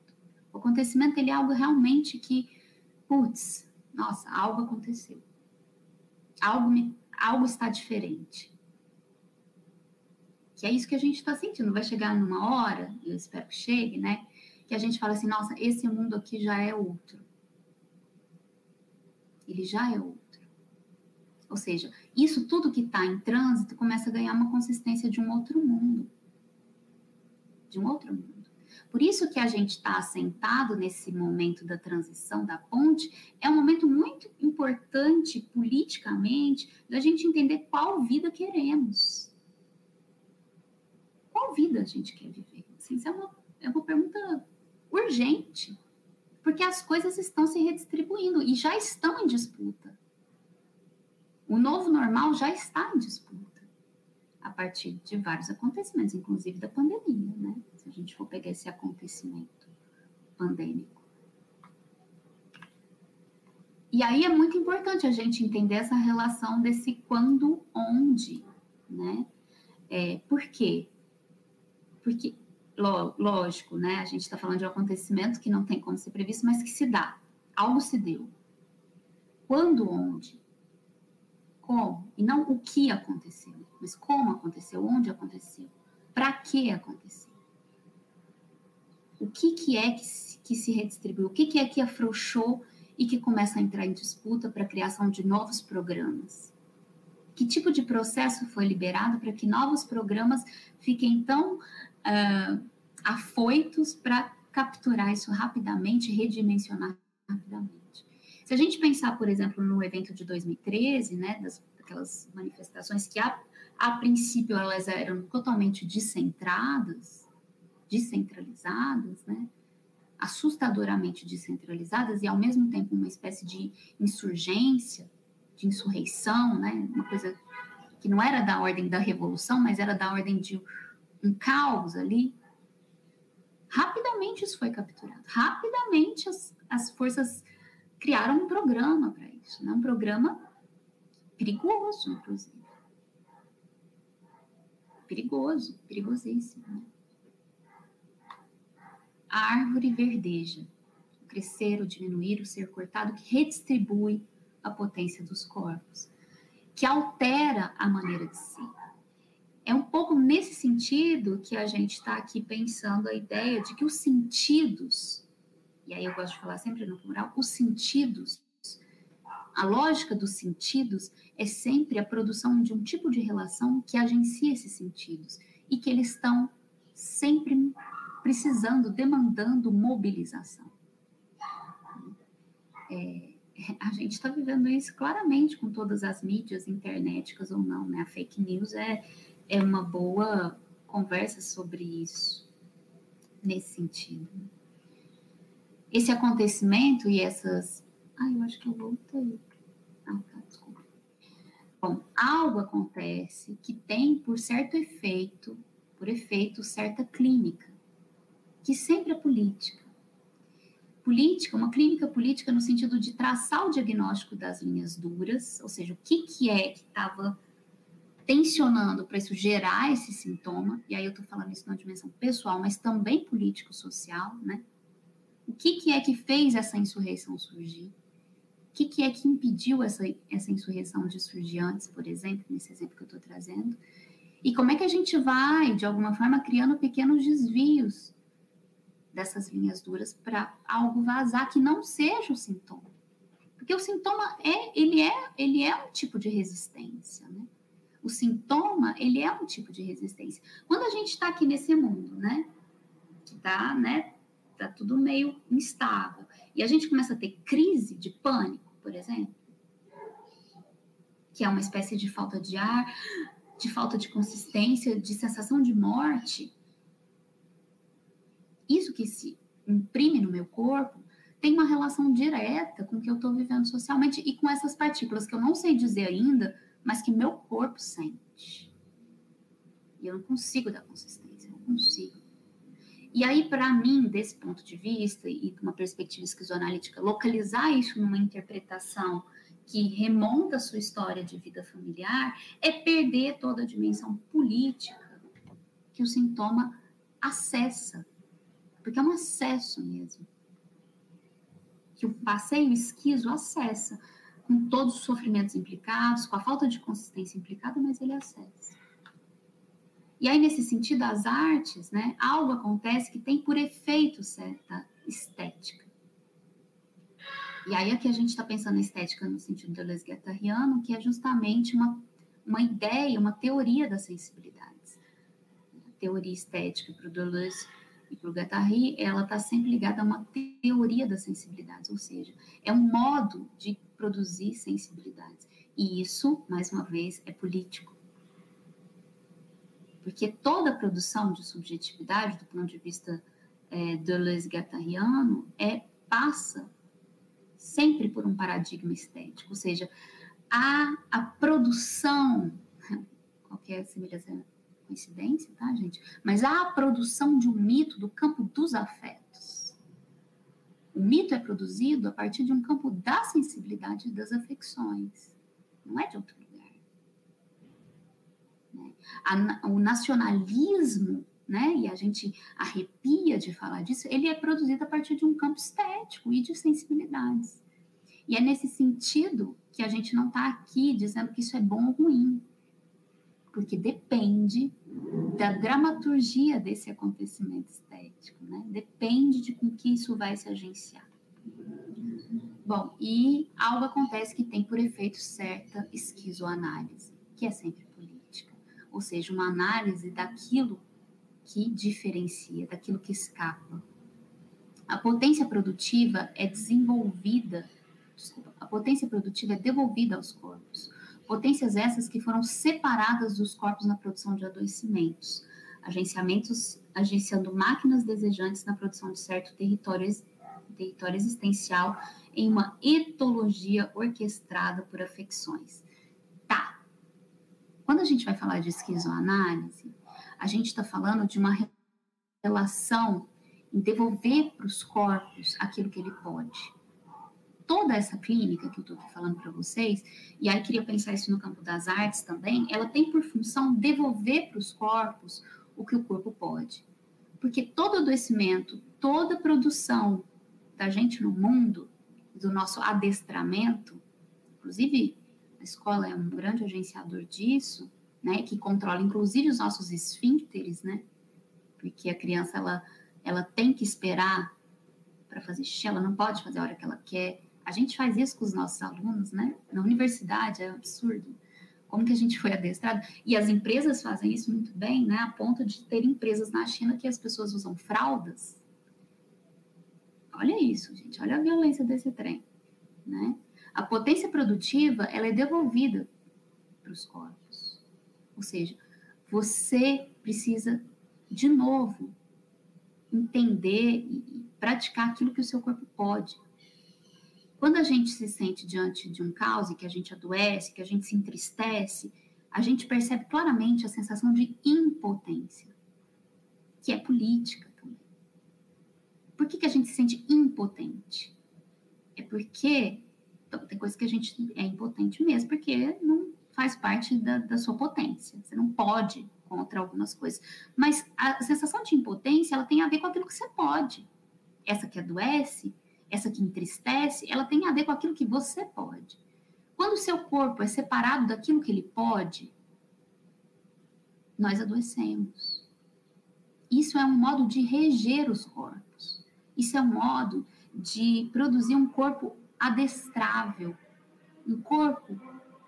Speaker 2: O acontecimento ele é algo realmente que, putz, nossa, algo aconteceu. Algo, me, algo está diferente. Que é isso que a gente está sentindo. Vai chegar numa hora, eu espero que chegue, né? Que a gente fala assim, nossa, esse mundo aqui já é outro. Ele já é outro. Ou seja, isso tudo que está em trânsito começa a ganhar uma consistência de um outro mundo. De um outro mundo. Por isso que a gente está assentado nesse momento da transição da ponte, é um momento muito importante politicamente da gente entender qual vida queremos qual vida a gente quer viver? Assim, isso é uma, é uma pergunta urgente, porque as coisas estão se redistribuindo e já estão em disputa. O novo normal já está em disputa a partir de vários acontecimentos, inclusive da pandemia, né? Se a gente for pegar esse acontecimento pandêmico. E aí é muito importante a gente entender essa relação desse quando, onde, né? É, por quê? Porque, lógico, né? A gente está falando de um acontecimento que não tem como ser previsto, mas que se dá. Algo se deu. Quando, onde? Como? E não o que aconteceu, mas como aconteceu, onde aconteceu, para que aconteceu. O que, que é que se, que se redistribuiu? O que, que é que afrouxou e que começa a entrar em disputa para a criação de novos programas? Que tipo de processo foi liberado para que novos programas fiquem tão uh, afoitos para capturar isso rapidamente, redimensionar rapidamente? Se a gente pensar, por exemplo, no evento de 2013, né, das, aquelas manifestações que a, a princípio elas eram totalmente descentradas, descentralizadas, né, assustadoramente descentralizadas e ao mesmo tempo uma espécie de insurgência, de insurreição, né, uma coisa que não era da ordem da revolução, mas era da ordem de um caos ali. Rapidamente isso foi capturado. Rapidamente as, as forças criaram um programa para isso, né? um programa perigoso, inclusive. Perigoso, perigosíssimo. Né? A árvore verdeja, o crescer, o diminuir, o ser cortado, que redistribui a potência dos corpos, que altera a maneira de ser. É um pouco nesse sentido que a gente está aqui pensando a ideia de que os sentidos e aí eu gosto de falar sempre no plural, os sentidos. A lógica dos sentidos é sempre a produção de um tipo de relação que agencia esses sentidos e que eles estão sempre precisando, demandando mobilização. É, a gente está vivendo isso claramente com todas as mídias internéticas ou não, né? A fake news é, é uma boa conversa sobre isso, nesse sentido esse acontecimento e essas. Ai, eu acho que eu voltei. Ah, tá, desculpa. Bom, algo acontece que tem por certo efeito, por efeito, certa clínica, que sempre é política. Política, uma clínica política no sentido de traçar o diagnóstico das linhas duras, ou seja, o que, que é que estava tensionando para isso gerar esse sintoma, e aí eu estou falando isso na dimensão pessoal, mas também político-social, né? O que, que é que fez essa insurreição surgir? O que, que é que impediu essa, essa insurreição de surgir antes, por exemplo, nesse exemplo que eu estou trazendo? E como é que a gente vai, de alguma forma, criando pequenos desvios dessas linhas duras para algo vazar que não seja o sintoma? Porque o sintoma é, ele é, ele é um tipo de resistência, né? O sintoma, ele é um tipo de resistência. Quando a gente está aqui nesse mundo, né? Que está, né? tá tudo meio instável. E a gente começa a ter crise de pânico, por exemplo, que é uma espécie de falta de ar, de falta de consistência, de sensação de morte. Isso que se imprime no meu corpo tem uma relação direta com o que eu estou vivendo socialmente e com essas partículas que eu não sei dizer ainda, mas que meu corpo sente. E eu não consigo dar consistência, não consigo. E aí, para mim, desse ponto de vista e de uma perspectiva esquizoanalítica, localizar isso numa interpretação que remonta a sua história de vida familiar é perder toda a dimensão política que o sintoma acessa. Porque é um acesso mesmo. Que o passeio esquizo acessa, com todos os sofrimentos implicados, com a falta de consistência implicada, mas ele acessa. E aí, nesse sentido, as artes, né, algo acontece que tem por efeito certa estética. E aí aqui a gente está pensando na estética no sentido do Deleuze Guattariano, que é justamente uma, uma ideia, uma teoria das sensibilidades. A teoria estética para o Deleuze e para o Guattari, ela está sempre ligada a uma teoria das sensibilidades, ou seja, é um modo de produzir sensibilidades. E isso, mais uma vez, é político porque toda produção de subjetividade, do ponto de vista é, Deleuze-Guattariano, é, passa sempre por um paradigma estético, ou seja, a, a produção, qualquer semelhança coincidência, tá, gente? Mas há a produção de um mito do campo dos afetos. O mito é produzido a partir de um campo da sensibilidade das afecções, não é de outro a, o nacionalismo, né, e a gente arrepia de falar disso, ele é produzido a partir de um campo estético e de sensibilidades. E é nesse sentido que a gente não está aqui dizendo que isso é bom ou ruim, porque depende da dramaturgia desse acontecimento estético, né? Depende de com que isso vai se agenciar. Bom, e algo acontece que tem por efeito certa esquizoanálise, que é sempre política, ou seja, uma análise daquilo que diferencia, daquilo que escapa. A potência produtiva é desenvolvida, desculpa, a potência produtiva é devolvida aos corpos. Potências essas que foram separadas dos corpos na produção de adoecimentos, agenciamentos, agenciando máquinas desejantes na produção de certo território, território existencial em uma etologia orquestrada por afecções. Tá. Quando a gente vai falar de esquizoanálise, a gente está falando de uma relação em devolver para os corpos aquilo que ele pode. Toda essa clínica que eu estou falando para vocês, e aí queria pensar isso no campo das artes também, ela tem por função devolver para os corpos o que o corpo pode. Porque todo adoecimento, toda produção da gente no mundo, do nosso adestramento, inclusive a escola é um grande agenciador disso, né, que controla inclusive os nossos esfíncteres, né, porque a criança ela, ela tem que esperar para fazer xixi, ela não pode fazer a hora que ela quer. A gente faz isso com os nossos alunos, né? Na universidade é absurdo. Como que a gente foi adestrado? E as empresas fazem isso muito bem, né? A ponto de ter empresas na China que as pessoas usam fraldas Olha isso, gente, olha a violência desse trem, né? A potência produtiva, ela é devolvida para os corpos. Ou seja, você precisa, de novo, entender e praticar aquilo que o seu corpo pode. Quando a gente se sente diante de um caos e que a gente adoece, que a gente se entristece, a gente percebe claramente a sensação de impotência, que é política. Por que, que a gente se sente impotente? É porque então, tem coisas que a gente é impotente mesmo, porque não faz parte da, da sua potência. Você não pode contra algumas coisas. Mas a sensação de impotência, ela tem a ver com aquilo que você pode. Essa que adoece, essa que entristece, ela tem a ver com aquilo que você pode. Quando o seu corpo é separado daquilo que ele pode, nós adoecemos. Isso é um modo de reger os corpos. Isso é um modo de produzir um corpo adestrável, um corpo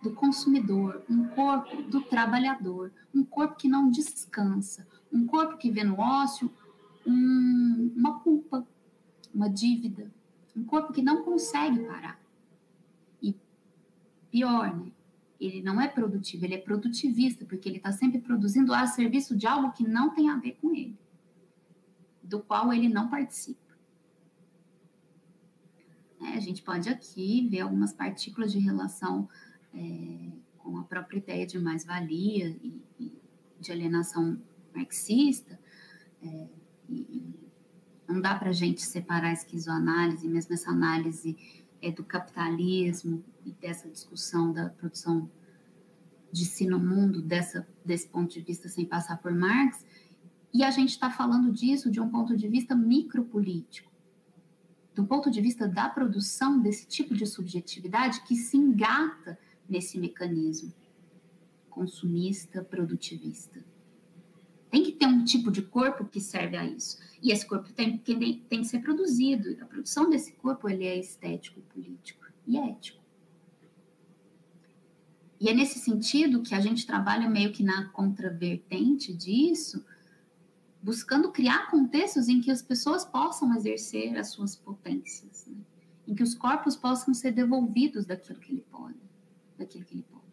Speaker 2: do consumidor, um corpo do trabalhador, um corpo que não descansa, um corpo que vê no ócio um, uma culpa, uma dívida, um corpo que não consegue parar. E pior, né? Ele não é produtivo, ele é produtivista, porque ele está sempre produzindo a serviço de algo que não tem a ver com ele, do qual ele não participa. Né? A gente pode aqui ver algumas partículas de relação é, com a própria ideia de mais-valia e, e, de alienação marxista. É, e, não dá para a gente separar a esquizoanálise, mesmo essa análise é, do capitalismo e dessa discussão da produção de si no mundo, dessa, desse ponto de vista, sem passar por Marx. E a gente está falando disso de um ponto de vista micropolítico do ponto de vista da produção desse tipo de subjetividade que se engata nesse mecanismo consumista, produtivista. Tem que ter um tipo de corpo que serve a isso. E esse corpo tem, tem, tem que ser produzido. A produção desse corpo ele é estético, político e ético. E é nesse sentido que a gente trabalha meio que na contravertente disso, buscando criar contextos em que as pessoas possam exercer as suas potências, né? em que os corpos possam ser devolvidos daquilo que ele pode, daquilo que ele pode.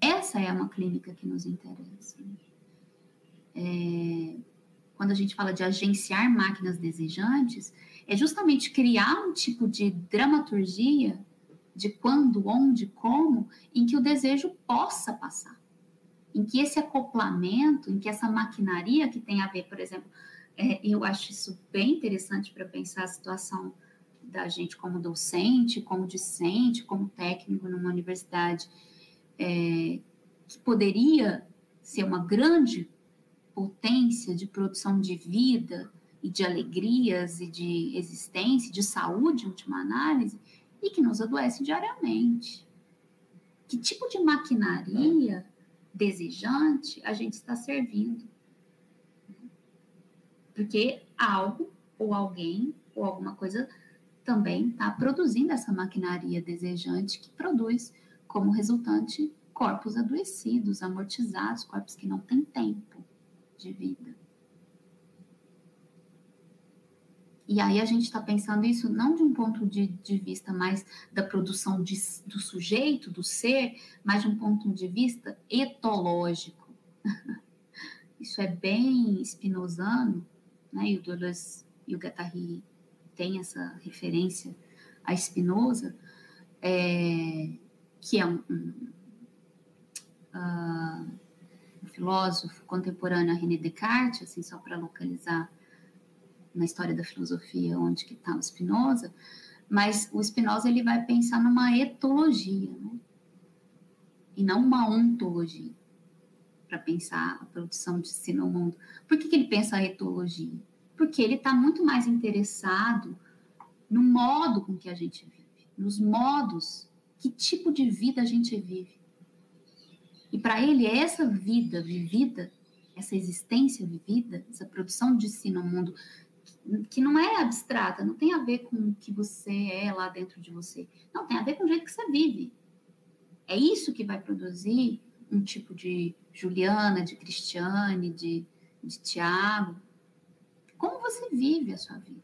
Speaker 2: Essa é uma clínica que nos interessa. Né? É, quando a gente fala de agenciar máquinas desejantes, é justamente criar um tipo de dramaturgia de quando, onde, como, em que o desejo possa passar. Em que esse acoplamento, em que essa maquinaria que tem a ver, por exemplo, é, eu acho isso bem interessante para pensar a situação da gente como docente, como discente, como técnico numa universidade, é, que poderia ser uma grande potência de produção de vida e de alegrias e de existência, de saúde, em última análise, e que nos adoece diariamente. Que tipo de maquinaria desejante, a gente está servindo. Porque algo ou alguém ou alguma coisa também está produzindo essa maquinaria desejante que produz como resultante corpos adoecidos, amortizados, corpos que não têm tempo de vida. E aí a gente está pensando isso não de um ponto de, de vista mais da produção de, do sujeito, do ser, mas de um ponto de vista etológico. isso é bem spinozano, né? E o Deleuze e o Guattari têm essa referência a Spinoza, é, que é um, um, uh, filósofo contemporâneo a René Descartes, assim, só para localizar na história da filosofia onde que está o Spinoza, mas o Spinoza ele vai pensar numa etologia, né? e não uma ontologia, para pensar a produção de si no mundo. Por que, que ele pensa a etologia? Porque ele está muito mais interessado no modo com que a gente vive, nos modos, que tipo de vida a gente vive. E para ele, essa vida vivida, essa existência vivida, essa produção de si no mundo, que não é abstrata, não tem a ver com o que você é lá dentro de você. Não, tem a ver com o jeito que você vive. É isso que vai produzir um tipo de Juliana, de Cristiane, de, de Tiago. Como você vive a sua vida?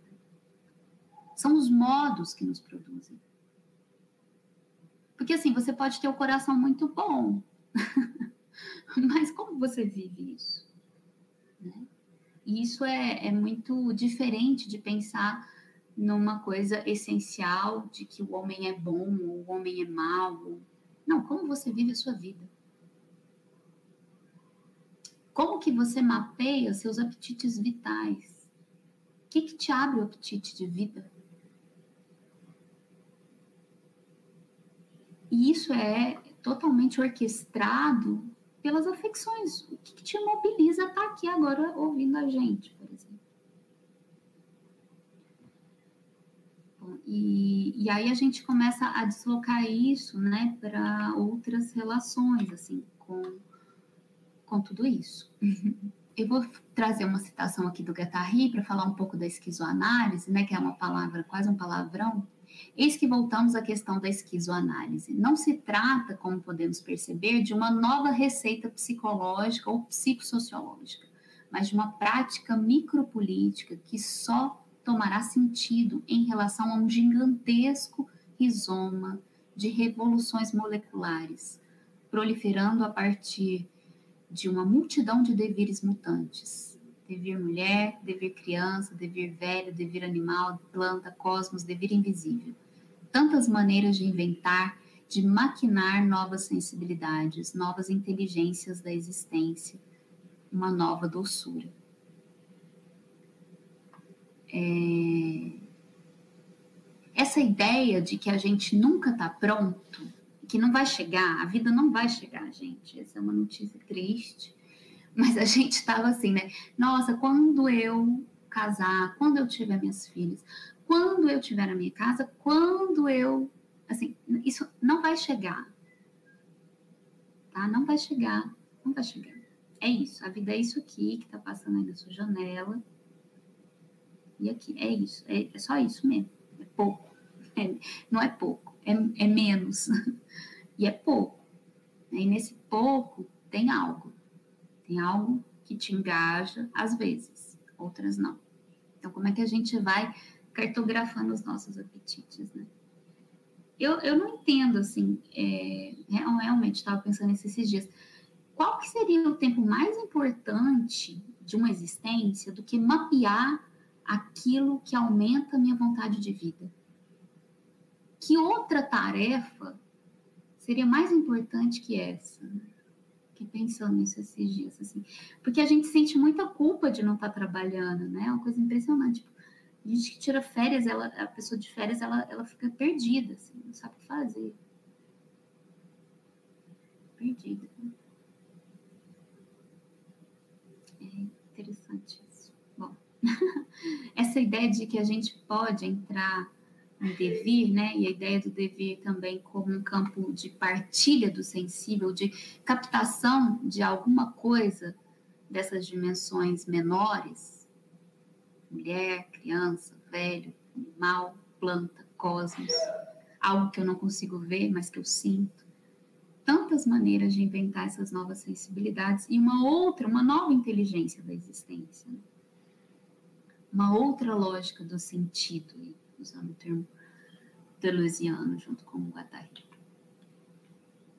Speaker 2: São os modos que nos produzem. Porque assim, você pode ter o coração muito bom, mas como você vive isso? Né? E isso é, é muito diferente de pensar numa coisa essencial de que o homem é bom ou o homem é mau. Não, como você vive a sua vida? Como que você mapeia seus apetites vitais? O que, que te abre o apetite de vida? E isso é totalmente orquestrado pelas afecções. O que, que te mobiliza a estar aqui agora ouvindo a gente, por exemplo? Bom, e, e aí a gente começa a deslocar isso né, para outras relações, assim, com, com tudo isso. Eu vou trazer uma citação aqui do Guattari para falar um pouco da esquizoanálise, né, que é uma palavra, quase um palavrão, Eis que voltamos à questão da esquizoanálise. Não se trata, como podemos perceber, de uma nova receita psicológica ou psicossociológica, mas de uma prática micropolítica que só tomará sentido em relação a um gigantesco rizoma de revoluções moleculares, proliferando a partir de uma multidão de devires mutantes devir mulher, devir criança, devir velho, devir animal, planta, cosmos, devir invisível. Tantas maneiras de inventar, de maquinar novas sensibilidades, novas inteligências da existência, uma nova doçura. É... Essa ideia de que a gente nunca está pronto, que não vai chegar, a vida não vai chegar, gente. Essa é uma notícia triste mas a gente estava assim, né? Nossa, quando eu casar, quando eu tiver minhas filhas, quando eu tiver a minha casa, quando eu. Assim, isso não vai chegar. Tá? Não vai chegar. Não vai chegar. É isso. A vida é isso aqui que tá passando aí na sua janela. E aqui. É isso. É, é só isso mesmo. É pouco. É, não é pouco. É, é menos. e é pouco. E nesse pouco tem algo. Tem algo que te engaja, às vezes, outras não. Então, como é que a gente vai cartografando os nossos apetites, né? Eu, eu não entendo, assim, é, realmente estava pensando nisso esses dias. Qual que seria o tempo mais importante de uma existência do que mapear aquilo que aumenta a minha vontade de vida? Que outra tarefa seria mais importante que essa? Né? Fiquei pensando nisso esses dias, assim. Porque a gente sente muita culpa de não estar tá trabalhando, né? É uma coisa impressionante. Tipo, a gente que tira férias, ela, a pessoa de férias, ela, ela fica perdida, assim, não sabe o que fazer. Perdida. É interessante isso. Bom, essa ideia de que a gente pode entrar um devir, né? E a ideia do devir também como um campo de partilha do sensível, de captação de alguma coisa dessas dimensões menores, mulher, criança, velho, animal, planta, cosmos, algo que eu não consigo ver, mas que eu sinto. Tantas maneiras de inventar essas novas sensibilidades e uma outra, uma nova inteligência da existência. Né? Uma outra lógica do sentido, usando o termo delusiano junto com o Guattari.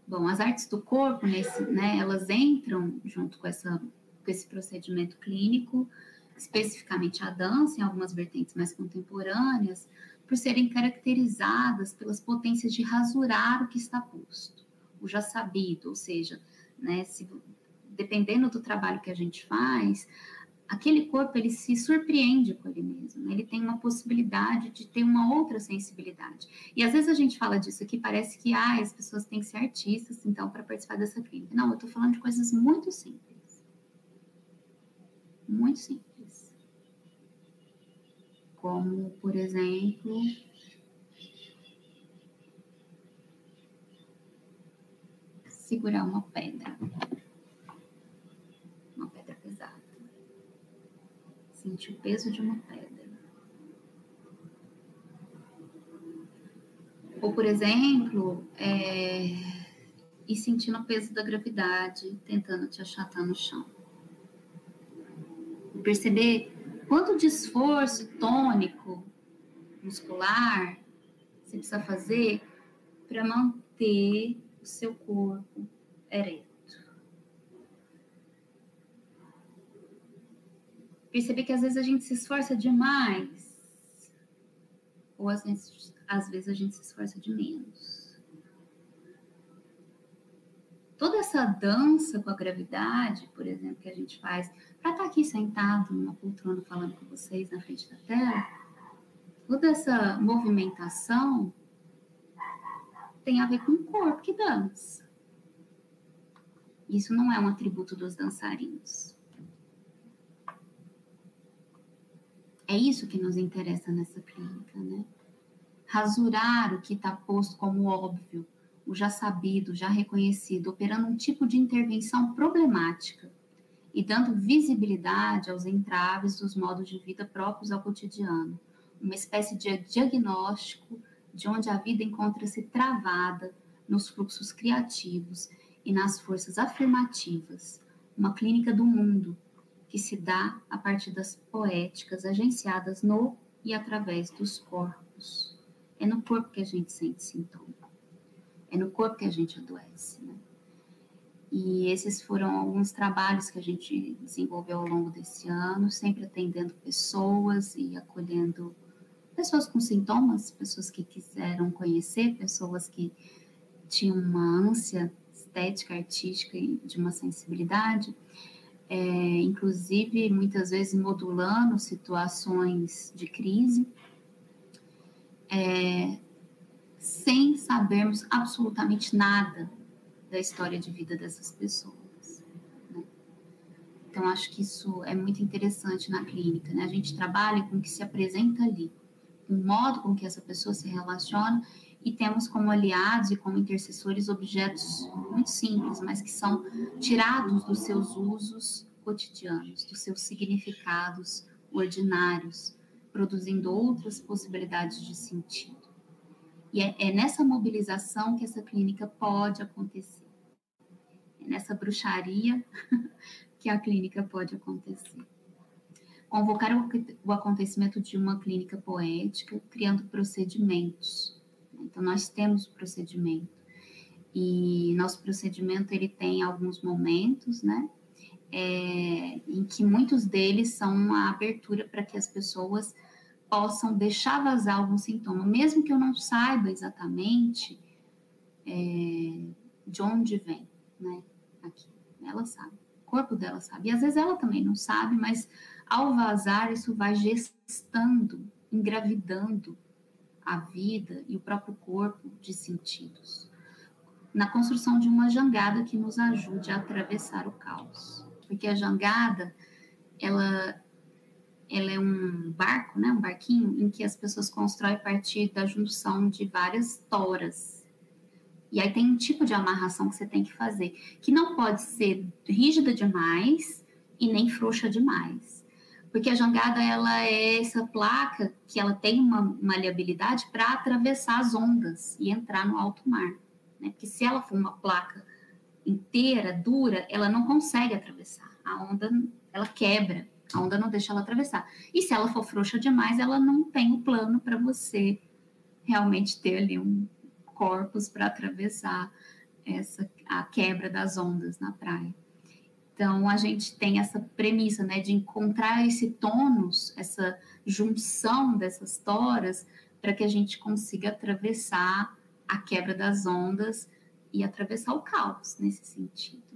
Speaker 2: Bom, as artes do corpo, nesse, né, elas entram junto com, essa, com esse procedimento clínico, especificamente a dança, em algumas vertentes mais contemporâneas, por serem caracterizadas pelas potências de rasurar o que está posto, o já sabido, ou seja, né, se, dependendo do trabalho que a gente faz, aquele corpo ele se surpreende com ele mesmo, né? ele tem uma possibilidade de ter uma outra sensibilidade. E às vezes a gente fala disso aqui, parece que ah, as pessoas têm que ser artistas, então, para participar dessa clínica. Não, eu estou falando de coisas muito simples. Muito simples. Como, por exemplo, segurar uma pedra. Sente o peso de uma pedra. Ou, por exemplo, é, ir sentindo o peso da gravidade, tentando te achatar no chão. E perceber quanto de esforço tônico, muscular, você precisa fazer para manter o seu corpo ereto. Perceber que às vezes a gente se esforça demais, ou às vezes, às vezes a gente se esforça de menos. Toda essa dança com a gravidade, por exemplo, que a gente faz, para estar tá aqui sentado numa poltrona falando com vocês na frente da tela, toda essa movimentação tem a ver com o corpo que dança. Isso não é um atributo dos dançarinos. É isso que nos interessa nessa clínica, né? Rasurar o que está posto como óbvio, o já sabido, já reconhecido, operando um tipo de intervenção problemática e dando visibilidade aos entraves dos modos de vida próprios ao cotidiano, uma espécie de diagnóstico de onde a vida encontra-se travada nos fluxos criativos e nas forças afirmativas, uma clínica do mundo que se dá a partir das poéticas agenciadas no e através dos corpos. É no corpo que a gente sente sintoma. É no corpo que a gente adoece, né? E esses foram alguns trabalhos que a gente desenvolveu ao longo desse ano, sempre atendendo pessoas e acolhendo pessoas com sintomas, pessoas que quiseram conhecer, pessoas que tinham uma ânsia estética, artística e de uma sensibilidade é, inclusive muitas vezes modulando situações de crise, é, sem sabermos absolutamente nada da história de vida dessas pessoas. Né? Então, acho que isso é muito interessante na clínica, né? A gente trabalha com o que se apresenta ali, o modo com que essa pessoa se relaciona e temos como aliados e como intercessores objetos muito simples, mas que são tirados dos seus usos cotidianos, dos seus significados ordinários, produzindo outras possibilidades de sentido. E é, é nessa mobilização que essa clínica pode acontecer. É nessa bruxaria que a clínica pode acontecer convocar o, acontecimento de uma clínica poética, criando procedimentos. Então, nós temos o procedimento. E nosso procedimento, ele tem alguns momentos, né? É, em que muitos deles são uma abertura para que as pessoas possam deixar vazar algum sintoma, mesmo que eu não saiba exatamente é, de onde vem, né? Aqui, ela sabe, o corpo dela sabe, e às vezes ela também não sabe, mas ao vazar isso vai gestando, engravidando a vida e o próprio corpo de sentidos, na construção de uma jangada que nos ajude a atravessar o caos. Porque a jangada, ela, ela é um barco, né, um barquinho, em que as pessoas constroem a partir da junção de várias toras. E aí tem um tipo de amarração que você tem que fazer, que não pode ser rígida demais e nem frouxa demais Porque a jangada ela é essa placa que ela tem uma maleabilidade para atravessar as ondas e entrar no alto mar. Né? Porque se ela for uma placa inteira, dura, ela não consegue atravessar. A onda ela quebra, a onda não deixa ela atravessar. E se ela for frouxa demais, ela não tem o plano para você realmente ter ali um corpus para atravessar essa a quebra das ondas na praia. Então, a gente tem essa premissa, né, de encontrar esse tônus, essa junção dessas toras, para que a gente consiga atravessar a quebra das ondas e atravessar o caos nesse sentido.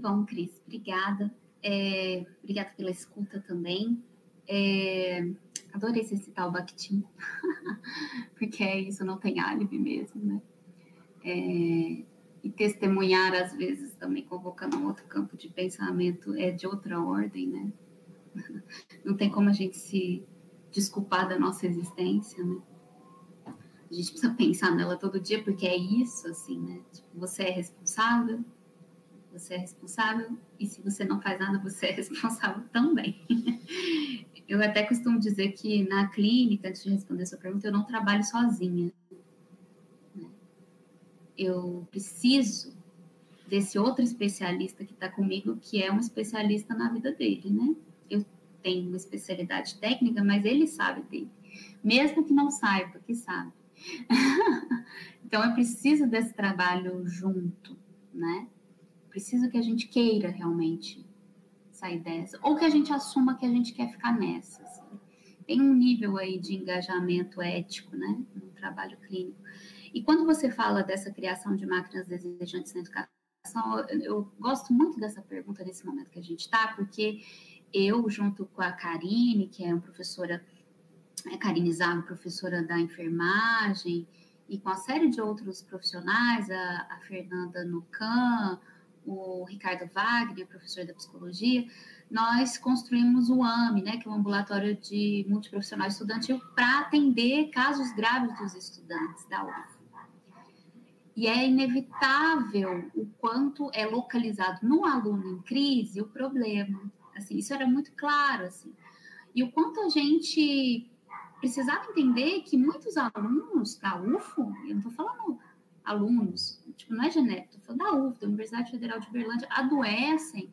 Speaker 2: Bom, Cris. Obrigada. É, obrigada pela escuta também. É, adorei você citar o Bakhtin, porque é isso, não tem álibi mesmo, né? É, e testemunhar, às vezes, também convocando um outro campo de pensamento é de outra ordem, né? Não tem como a gente se desculpar da nossa existência, né? A gente precisa pensar nela todo dia, porque é isso, assim, né? Tipo, você é responsável, você é responsável, e se você não faz nada, você é responsável também. eu até costumo dizer que na clínica, antes de responder a sua pergunta, eu não trabalho sozinha. Né? Eu preciso desse outro especialista que está comigo, que é um especialista na vida dele, né? Eu tenho uma especialidade técnica, mas ele sabe dele. Mesmo que não saiba, que sabe. então, eu preciso desse trabalho junto, né? Preciso que a gente queira realmente sair dessa, ou que a gente assuma que a gente quer ficar nessa. Assim. Tem um nível aí de engajamento ético, né, no trabalho clínico. E quando você fala dessa criação de máquinas desejantes na educação, eu, gosto muito dessa pergunta nesse momento que a gente está, porque eu, junto com a Karine, que é uma professora, é, Karine Zago, professora da enfermagem, e com a série de outros profissionais, a, a Fernanda Nucan, o Ricardo Wagner, professor da psicologia, nós construímos o AME, né, que é um ambulatório de multiprofissional estudantil, para atender casos graves dos estudantes da UF. E é inevitável o quanto é localizado no aluno em crise o problema. Assim, isso era muito claro, assim. E o quanto a gente precisava entender que muitos alunos da UFO, eu não estou falando alunos, tipo, não é genérico, estou falando da UF, da Universidade Federal de Uberlândia, adoecem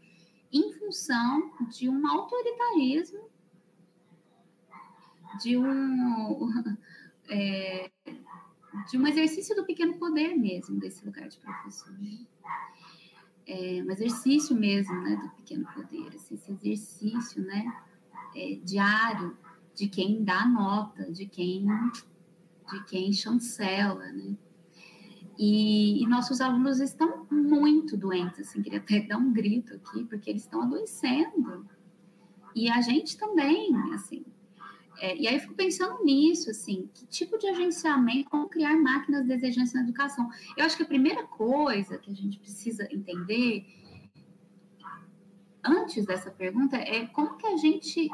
Speaker 2: em função de um autoritarismo, de um, é, de um exercício do pequeno poder mesmo, desse lugar de professor. É, um exercício mesmo, né, do pequeno poder, assim, esse exercício, né, é, diário de quem dá nota, de quem, de quem chancela, né, e, e, nossos alunos estão muito doentes, assim, queria até dar um grito aqui, porque eles estão adoecendo. E a gente também, assim. É, e aí eu fico pensando nisso, assim, que tipo de agenciamento, como criar máquinas desejantes na educação. Eu acho que a primeira coisa que a gente precisa entender, antes dessa pergunta, é como que a gente,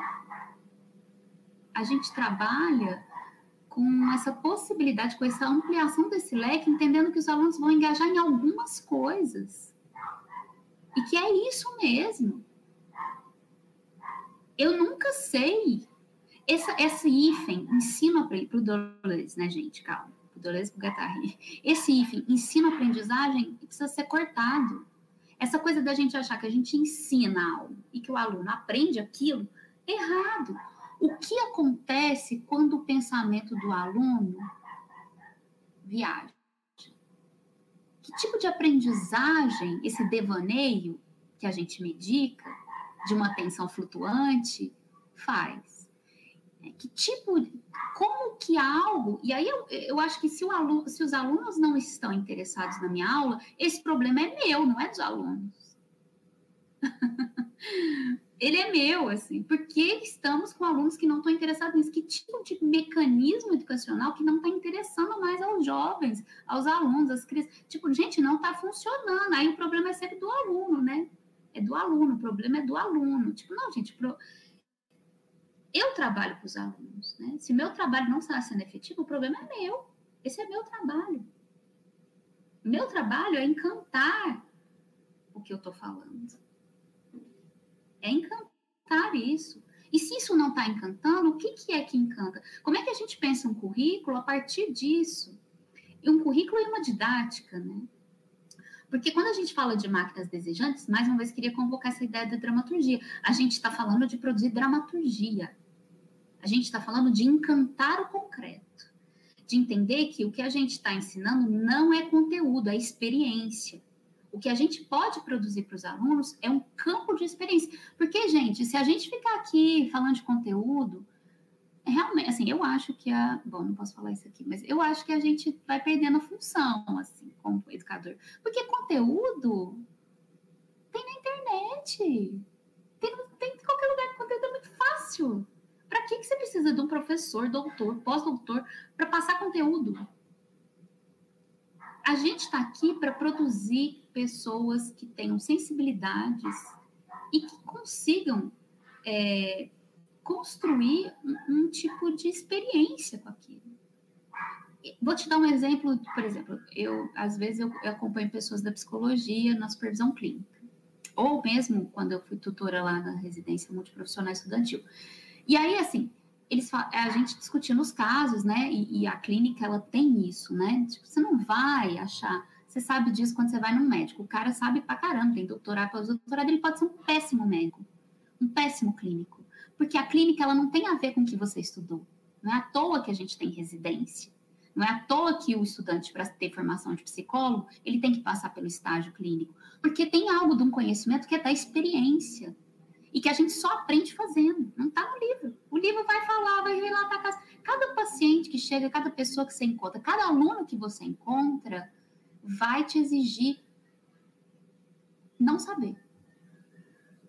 Speaker 2: a gente trabalha com essa possibilidade, com essa ampliação desse leque, entendendo que os alunos vão engajar em algumas coisas. E que é isso mesmo. Eu nunca sei. Essa, esse hífen ensino para o Dolores, né, gente? Calma. O Dolores para o Esse hífen, ensino-aprendizagem, precisa ser cortado. Essa coisa da gente achar que a gente ensina algo e que o aluno aprende aquilo, errado. O que acontece quando o pensamento do aluno viaja? Que tipo de aprendizagem esse devaneio que a gente medica, de uma atenção flutuante, faz? É, que tipo, como que algo, e aí eu, eu acho que se, o aluno, se os alunos não estão interessados na minha aula, esse problema é meu, não é dos alunos. ele é meu, assim, porque estamos com alunos que não estão interessados nisso? Que tipo de mecanismo educacional que não está interessando mais aos jovens, aos alunos, às crianças? Tipo, gente, não está funcionando. Aí o problema é sempre do aluno, né? é do aluno, o problema é do aluno. Tipo, não, gente, pro... eu trabalho com os alunos, né? Se meu trabalho não está sendo efetivo, o problema é meu. Esse é meu trabalho. Meu trabalho é encantar o que eu estou falando. É encantar isso. E se isso não está encantando, o que, que é que encanta? Como é que a gente pensa um currículo a partir disso? E um currículo é uma didática, né? Porque quando a gente fala de máquinas desejantes, mais uma vez queria convocar essa ideia da dramaturgia. A gente está falando de produzir dramaturgia. A gente está falando de encantar o concreto. De entender que o que a gente está ensinando não é conteúdo, é experiência. O que a gente pode produzir para os alunos é um campo de experiência. Porque, gente, se a gente ficar aqui falando de conteúdo, realmente, assim, eu acho que a. Bom, não posso falar isso aqui, mas eu acho que a gente vai perdendo a função, assim, como educador. Porque conteúdo tem na internet. Tem, tem em qualquer lugar. Conteúdo é muito fácil. Para que, que você precisa de um professor, doutor, pós-doutor, para passar conteúdo? A gente está aqui para produzir pessoas que tenham sensibilidades e que consigam é, construir um, um, tipo de experiência com aquilo. Vou te dar um exemplo, por exemplo, eu às vezes eu, eu acompanho pessoas da psicologia na supervisão clínica, ou mesmo quando eu fui tutora lá na residência multiprofissional estudantil. E aí, assim, eles a gente discutindo os casos, né? E, e, a clínica ela tem isso, né? Tipo, você não vai achar você sabe disso quando você vai no médico. O cara sabe pra caramba, tem doutorado, pós-doutorado, ele pode ser um péssimo médico, um péssimo clínico. Porque a clínica ela não tem a ver com o que você estudou. Não é à toa que a gente tem residência. Não é à toa que o estudante, para ter formação de psicólogo, ele tem que passar pelo estágio clínico. Porque tem algo de um conhecimento que é da experiência. E que a gente só aprende fazendo. Não está no livro. O livro vai falar, vai relatar. Cada paciente que chega, cada pessoa que você encontra, cada aluno que você encontra, vai te exigir não saber.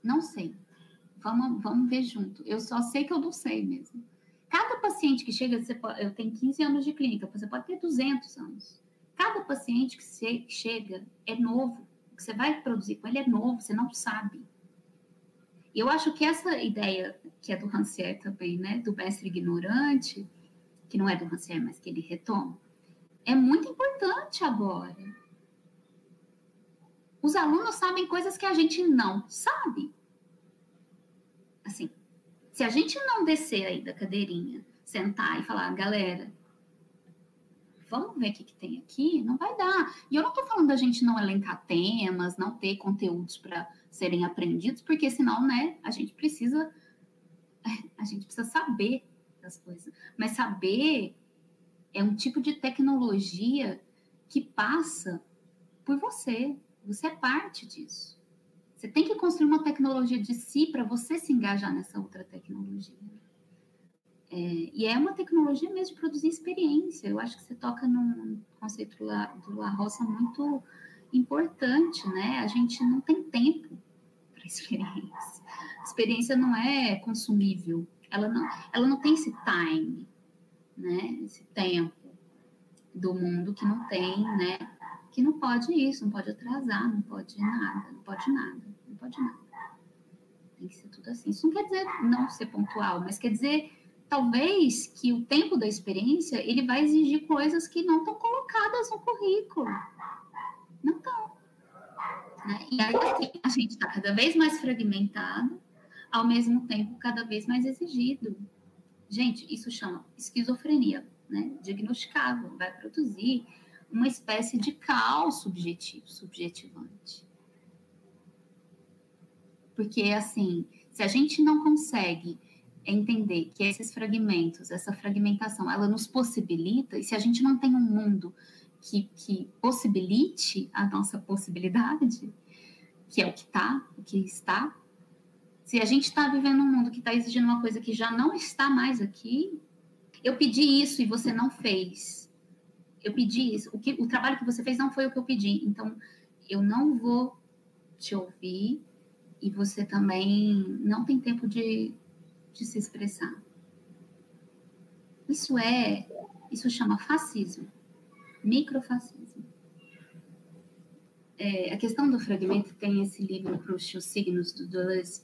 Speaker 2: Não sei. Vamos, vamos ver junto. Eu só sei que eu não sei mesmo. Cada paciente que chega, pode, eu tenho 15 anos de clínica, você pode ter 200 anos. Cada paciente que você chega é novo. O que você vai produzir com ele é novo, você não sabe. Eu acho que essa ideia, que é do Rancière também, né, do mestre ignorante, que não é do Rancière, mas que ele retoma, é muito importante agora. Os alunos sabem coisas que a gente não sabe. Assim, se a gente não descer aí da cadeirinha, sentar e falar, galera, vamos ver o que, que tem aqui, não vai dar. E eu não estou falando da gente não elencar temas, não ter conteúdos para serem aprendidos, porque senão, né, a gente precisa a gente precisa saber das coisas. Mas saber é um tipo de tecnologia que passa por você. Você é parte disso. Você tem que construir uma tecnologia de si para você se engajar nessa outra tecnologia. É, e é uma tecnologia mesmo de produzir experiência. Eu acho que você toca num conceito do La, Roça muito importante, né? A gente não tem tempo para experiência. Experiência não é consumível. Ela não, ela não tem esse time né, esse tempo do mundo que não tem, né, que não pode isso, não pode atrasar, não pode nada, não pode nada, não pode nada. Tem que ser tudo assim. Isso não quer dizer não ser pontual, mas quer dizer talvez que o tempo da experiência ele vai exigir coisas que não estão colocadas no currículo. Não estão. Né? E aí assim, a gente está cada vez mais fragmentado, ao mesmo tempo cada vez mais exigido. Gente, isso chama esquizofrenia, né? Diagnosticável, vai produzir uma espécie de caos subjetivo, subjetivante. Porque, assim, se a gente não consegue entender que esses fragmentos, essa fragmentação, ela nos possibilita, e se a gente não tem um mundo que, que possibilite a nossa possibilidade, que é o que está, o que está, se a gente está vivendo um mundo que está exigindo uma coisa que já não está mais aqui, eu pedi isso e você não fez. Eu pedi isso. O, que, o trabalho que você fez não foi o que eu pedi. Então, eu não vou te ouvir e você também não tem tempo de, de se expressar. Isso é, isso chama fascismo, microfascismo. É, a questão do fragmento tem esse livro Proust, Os Signos do Deleuze,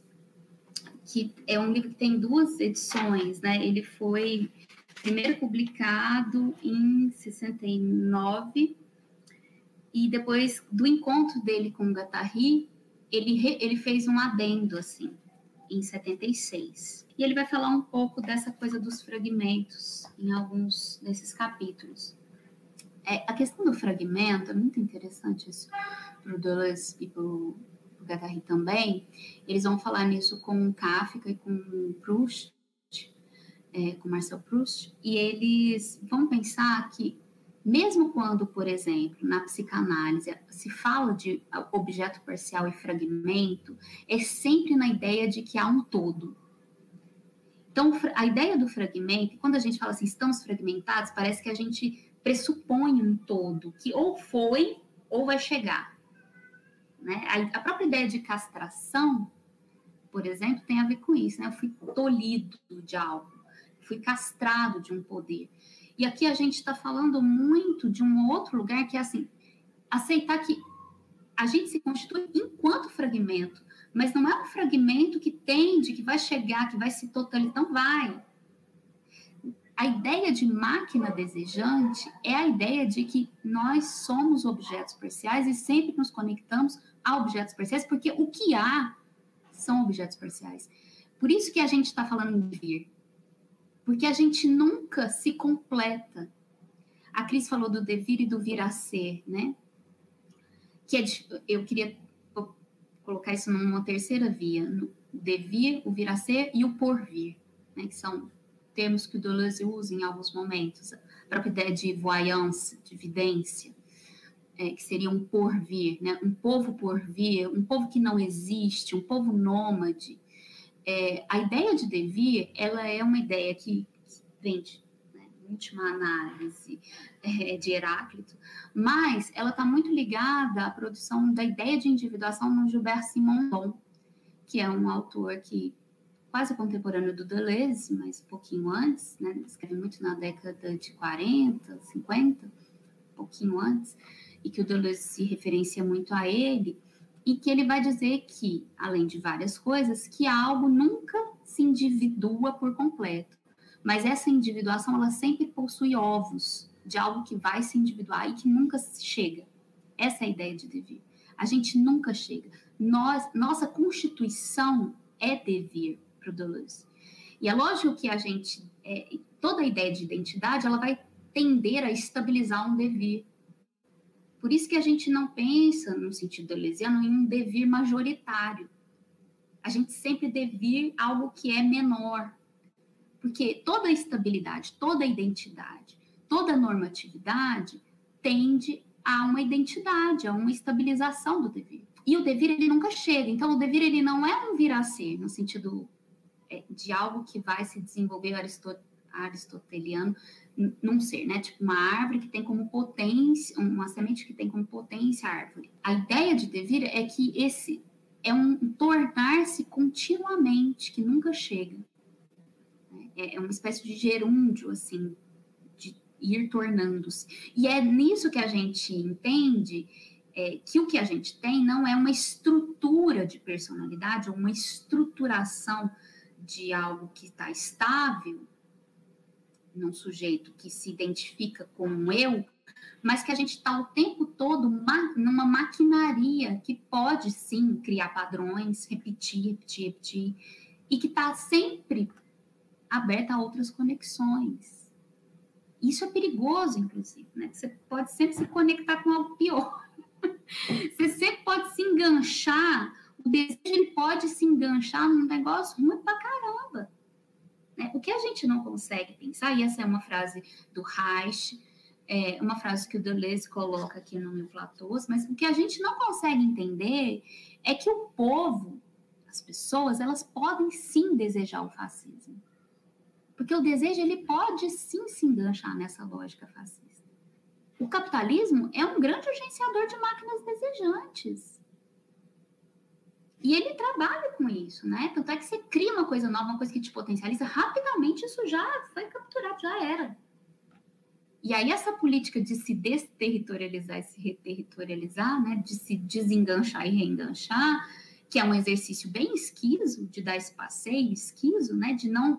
Speaker 2: que é um livro que tem duas edições, né? Ele foi primeiro publicado em 69 e depois do encontro dele com o Guattari, ele, ele fez um adendo assim em 76. E ele vai falar um pouco dessa coisa dos fragmentos em alguns desses capítulos. É, a questão do fragmento é muito interessante isso para o Deleuze e para o Guattari também. Eles vão falar nisso com Kafka e com Proust, é, com Marcel Proust, e eles vão pensar que mesmo quando, por exemplo, na psicanálise se fala de objeto parcial e fragmento, é sempre na ideia de que há um todo. Então, a ideia do fragmento, quando a gente fala assim, estamos fragmentados, parece que a gente pressupõe um todo, que ou foi ou vai chegar. Né? A, própria ideia de castração, por exemplo, tem a ver com isso. Né? Eu fui tolhido de algo, fui castrado de um poder. E aqui a gente está falando muito de um outro lugar que é assim, aceitar que a gente se constitui enquanto fragmento, mas não é um fragmento que tende, que vai chegar, que vai se totalizar, não vai. A ideia de máquina desejante é a ideia de que nós somos objetos parciais e sempre nos conectamos a objetos parciais, porque o que há são objetos parciais. Por isso que a gente está falando de vir. Porque a gente nunca se completa. A Cris falou do devir e do vir a ser, né? Que é, eu queria colocar isso numa terceira via, no devir, o vir a ser e o porvir, né? Que são termos que o Deleuze usa em alguns momentos. A própria ideia de voyance, de vidência, é, que seria um porvir, né? Um povo porvir, um povo que não existe, um povo nômade, é, a ideia de devir, ela é uma ideia que, vem de né, última análise é, de Heráclito, mas ela está muito ligada à produção da ideia de individuação no Gilbert Simondon, que é um autor que quase contemporâneo do Deleuze, mas um pouquinho antes, né, escreve muito na década de 40, 50, um pouquinho antes, e que o Deleuze se referencia muito a ele, e que ele vai dizer que, além de várias coisas, que algo nunca se individua por completo. Mas essa individuação, ela sempre possui ovos de algo que vai se individuar e que nunca chega. Essa é a ideia de devir. A gente nunca chega. Nós, nossa constituição é devir para o Deleuze. E é lógico que a gente, é, toda a ideia de identidade, ela vai tender a estabilizar um devir. Por isso que a gente não pensa, no sentido deleuziano, em um devir majoritário. A gente sempre devir algo que é menor. Porque toda estabilidade, toda identidade, toda normatividade tende a uma identidade, a uma estabilização do devir. E o devir, ele nunca chega. Então, o devir, ele não é um vir a ser, no sentido é, de algo que vai se desenvolver aristoteliano, num ser, né? Tipo uma árvore que tem como potência, uma semente que tem como potência a árvore. A ideia de devir é que esse é um tornar-se continuamente, que nunca chega. É, é uma espécie de gerúndio, assim, de ir tornando-se. E é nisso que a gente entende é, que o que a gente tem não é uma estrutura de personalidade, ou uma estruturação de algo que está estável, num sujeito que se identifica com um eu, mas que a gente está o tempo todo numa maquinaria que pode sim criar padrões, repetir, repetir, repetir, e que está sempre aberta a outras conexões. Isso é perigoso, inclusive, né? Você pode sempre se conectar com algo pior. Você sempre pode se enganchar, o desejo ele pode se enganchar num negócio ruim pra caramba. Né? O que a gente não consegue pensar, e essa é uma frase do Reich, é uma frase que o Deleuze coloca aqui no meu Platôs, mas o que a gente não consegue entender é que o povo, as pessoas, elas podem sim desejar o fascismo. Porque o desejo, ele pode sim se enganchar nessa lógica fascista. O capitalismo é um grande agenciador de máquinas desejantes. E ele trabalha com isso, né? Tanto é que você cria uma coisa nova, uma coisa que te potencializa, rapidamente isso já foi capturado, já era. E aí essa política de se desterritorializar e se reterritorializar, né, de se desenganchar e reenganchar, que é um exercício bem esquiso, de dar esse passeio esquiso, né, de não,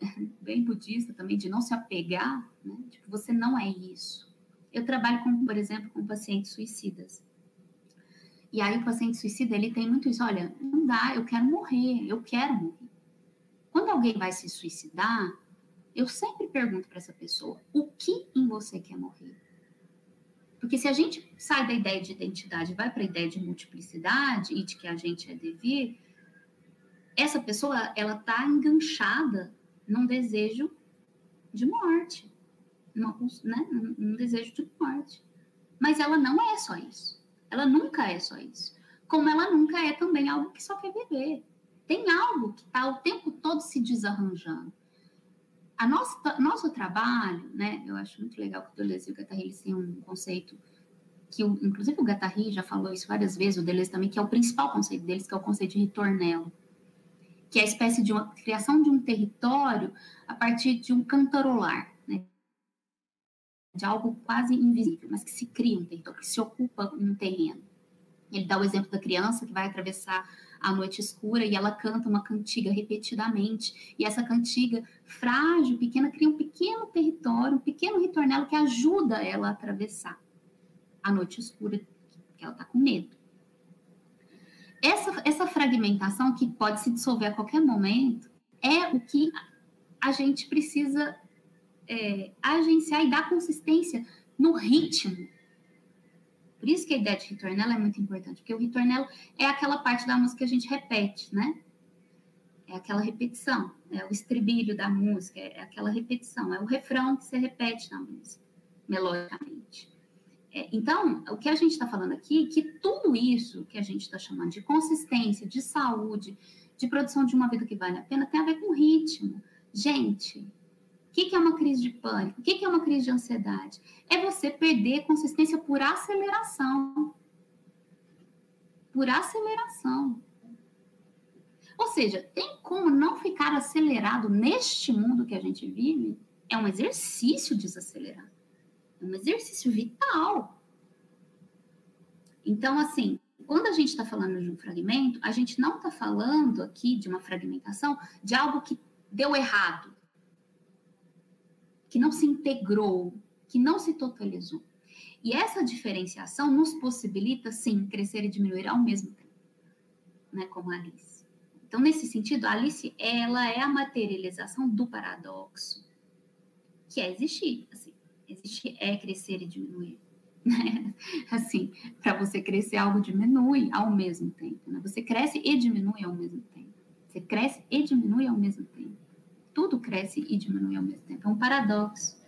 Speaker 2: bem budista também, de não se apegar, né, tipo, você não é isso. Eu trabalho com, por exemplo, com pacientes suicidas. E aí o paciente suicida, ele tem muito isso, olha, não dá, eu quero morrer, eu quero morrer. Quando alguém vai se suicidar, eu sempre pergunto para essa pessoa: o que em você quer morrer? Porque se a gente sai da ideia de identidade vai para a ideia de multiplicidade e de que a gente é devir, essa pessoa ela está enganchada num desejo de morte, num, né, num desejo de morte. Mas ela não é só isso. Ela nunca é só isso. Como ela nunca é também algo que só quer viver. Tem algo que está o tempo todo se desarranjando a nossa, nosso trabalho, né, eu acho muito legal que o Deleuze e o Guattari têm um conceito que, o, inclusive, o Guattari já falou isso várias vezes, o Deleuze também, que é o principal conceito deles, que é o conceito de ritornelo, que é a espécie de uma criação de um território a partir de um cantarolar, de algo quase invisível, mas que se cria um território, que se ocupa um terreno. Ele dá o exemplo da criança que vai atravessar a noite escura e ela canta uma cantiga repetidamente. E essa cantiga frágil, pequena, cria um pequeno território, um pequeno ritornelo que ajuda ela a atravessar a noite escura, que ela está com medo. Essa, essa fragmentação, que pode se dissolver a qualquer momento, é o que a gente precisa é, agenciar e dar consistência no ritmo por isso que a ideia de ritornelo é muito importante, porque o ritornelo é aquela parte da música que a gente repete, né? É aquela repetição, é o estribilho da música, é aquela repetição, é o refrão que você repete na música, melodicamente. É, então, o que a gente está falando aqui, é que tudo isso que a gente está chamando de consistência, de saúde, de produção de uma vida que vale a pena, tem a ver com ritmo. Gente, o que, é uma crise de pânico? O que, é uma crise de ansiedade? É você perder consistência por aceleração. Por aceleração. Ou seja, tem como não ficar acelerado neste mundo que a gente vive? É um exercício desacelerar. É um exercício vital. Então, assim, quando a gente está falando de um fragmento, a gente não está falando aqui de uma fragmentação de algo que deu errado que não se integrou, que não se totalizou. E essa diferenciação nos possibilita, sim, crescer e diminuir ao mesmo tempo, né, como a Alice. Então, nesse sentido, a Alice, ela é a materialização do paradoxo, que é existir, assim, existir é crescer e diminuir. Né? Assim, para você crescer, algo diminui ao mesmo tempo. Né? Você cresce e diminui ao mesmo tempo. Você cresce e diminui ao mesmo tempo tudo cresce e diminui ao mesmo tempo. É um paradoxo.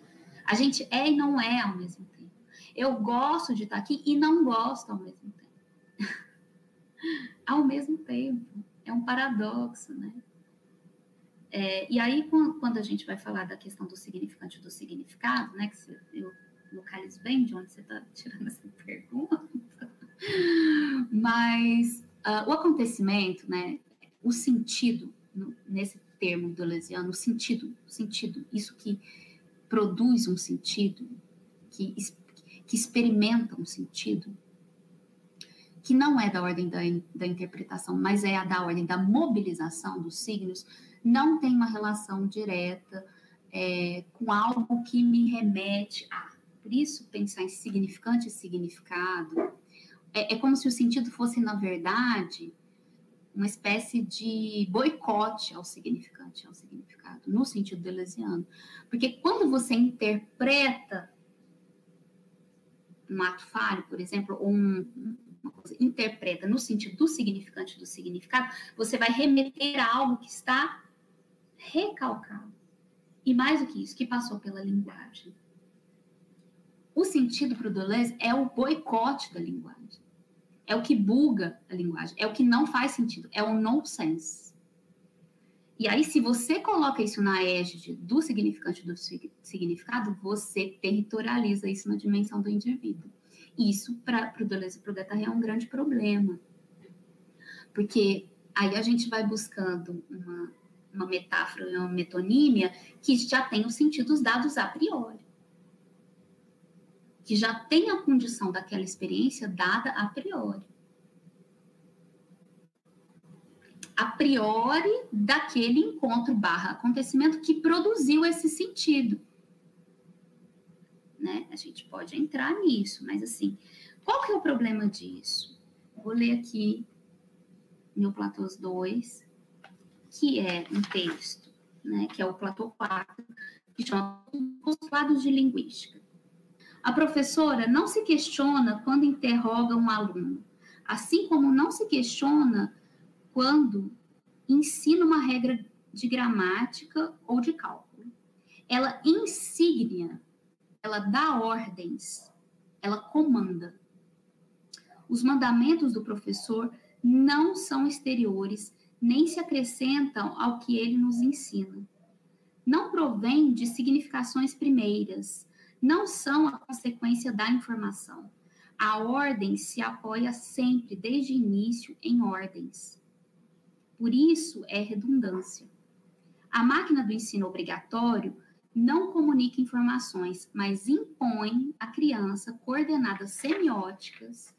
Speaker 2: A gente é e não é ao mesmo tempo. Eu gosto de estar aqui e não gosto ao mesmo tempo. ao mesmo tempo. É um paradoxo, né? É, e aí, quando a gente vai falar da questão do significante e do significado, né? Que eu localizo bem de onde você está tirando essa pergunta. Mas uh, o acontecimento, né? O sentido no, nesse termo deleuziano, o sentido, sentido, isso que produz um sentido, que, que experimenta um sentido, que não é da ordem da, da interpretação, mas é a da ordem da mobilização dos signos, não tem uma relação direta é, com algo que me remete a. Por isso, pensar em significante e significado é, é como se o sentido fosse, na verdade, uma espécie de boicote ao significante, ao significado, no sentido deleuziano. Porque quando você interpreta um ato falho, por exemplo, ou um, uma coisa, interpreta no sentido do significante do significado, você vai remeter a algo que está recalcado. E mais do que isso, que passou pela linguagem. O sentido para o Deleuze é o boicote da linguagem é o que buga a linguagem, é o que não faz sentido, é o nonsense. E aí, se você coloca isso na égide do significante do significado, você territorializa isso na dimensão do indivíduo. Isso, para o Deleuze e para o Guattari, é um grande problema. Porque aí a gente vai buscando uma, uma metáfora uma metonímia que já tem os sentidos dados a priori. Que já tem a condição daquela experiência dada a priori. A priori daquele encontro barra acontecimento que produziu esse sentido. Né? A gente pode entrar nisso, mas assim, qual que é o problema disso? Vou ler aqui no Platôs 2, que é um texto, né, que é o Platô 4, que chama Postulados de Linguística. A professora não se questiona quando interroga um aluno, assim como não se questiona quando ensina uma regra de gramática ou de cálculo. Ela insígnia, ela dá ordens, ela comanda. Os mandamentos do professor não são exteriores, nem se acrescentam ao que ele nos ensina. Não provém de significações primeiras, não são a consequência da informação. A ordem se apoia sempre, desde o início, em ordens. Por isso é redundância. A máquina do ensino obrigatório não comunica informações, mas impõe à criança coordenadas semióticas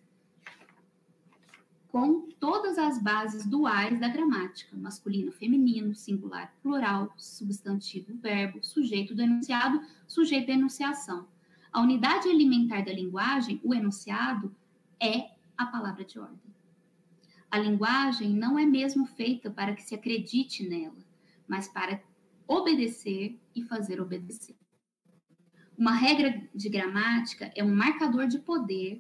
Speaker 2: com todas as bases duais da gramática, masculino, feminino, singular, plural, substantivo, verbo, sujeito do enunciado, sujeito enunciação. A unidade alimentar da linguagem, o enunciado, é a palavra de ordem. A linguagem não é mesmo feita para que se acredite nela, mas para obedecer e fazer obedecer. Uma regra de gramática é um marcador de poder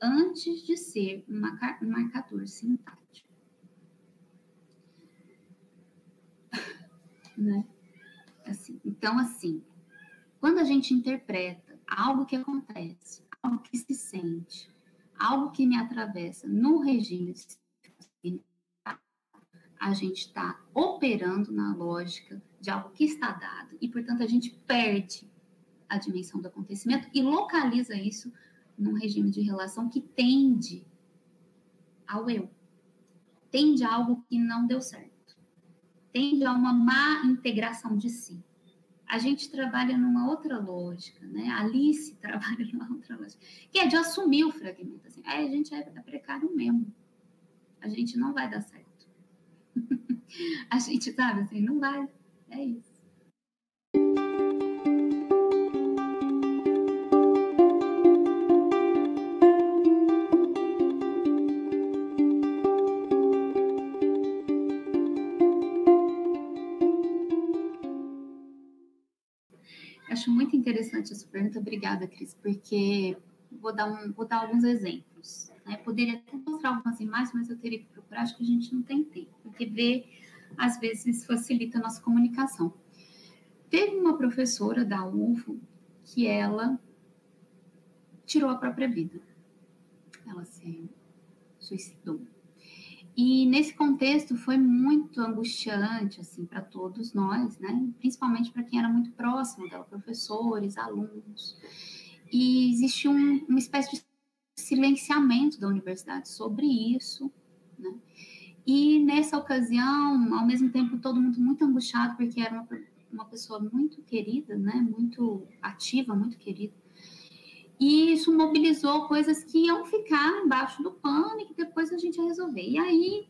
Speaker 2: antes de ser um marcador sintático. né? Assim, então, assim, quando a gente interpreta algo que acontece, algo que se sente, algo que me atravessa no regime a gente está operando na lógica de algo que está dado e, portanto, a gente perde a dimensão do acontecimento e localiza isso num regime de relação que tende ao eu, tende a algo que não deu certo, tende a uma má integração de si. A gente trabalha numa outra lógica, né? A Alice trabalha numa outra lógica, que é de assumir o fragmento. Assim, é, a gente é precário mesmo. A gente não vai dar certo. a gente sabe assim, não vai. É isso. Pergunta. Obrigada, Cris, porque vou dar, um, vou dar alguns exemplos. Né? Poderia até mostrar algumas imagens, mas eu teria que procurar, acho que a gente não tem tempo, porque ver, às vezes, facilita a nossa comunicação. Teve uma professora da UFO que ela tirou a própria vida. Ela se suicidou. E nesse contexto foi muito angustiante assim para todos nós, né? Principalmente para quem era muito próximo dela, professores, alunos. E existiu um, uma espécie de silenciamento da universidade sobre isso, né? E nessa ocasião, ao mesmo tempo, todo mundo muito angustiado porque era uma, uma pessoa muito querida, né? Muito ativa, muito querida. E isso mobilizou coisas que iam ficar embaixo do pano e que depois a gente ia resolver. E aí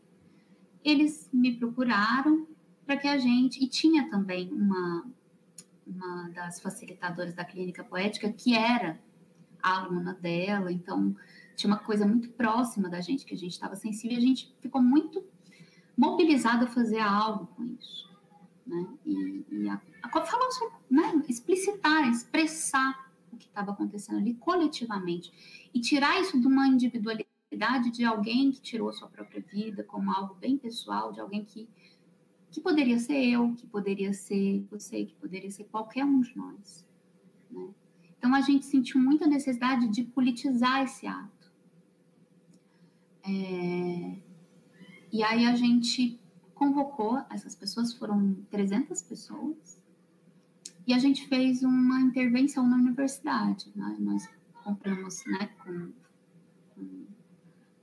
Speaker 2: eles me procuraram para que a gente. E tinha também uma, uma das facilitadoras da clínica poética que era aluna dela, então tinha uma coisa muito próxima da gente que a gente estava sensível e a gente ficou muito mobilizado a fazer algo com isso. Né? E, e a, a, falar sobre, né? explicitar, expressar o que estava acontecendo ali coletivamente e tirar isso de uma individualidade de alguém que tirou sua própria vida como algo bem pessoal, de alguém que que poderia ser eu, que poderia ser você, que poderia ser qualquer um de nós. Né? Então a gente sentiu muita necessidade de politizar esse ato. É... E aí a gente convocou essas pessoas, foram 300 pessoas, e a gente fez uma intervenção na universidade. Né? Nós compramos né, com, com,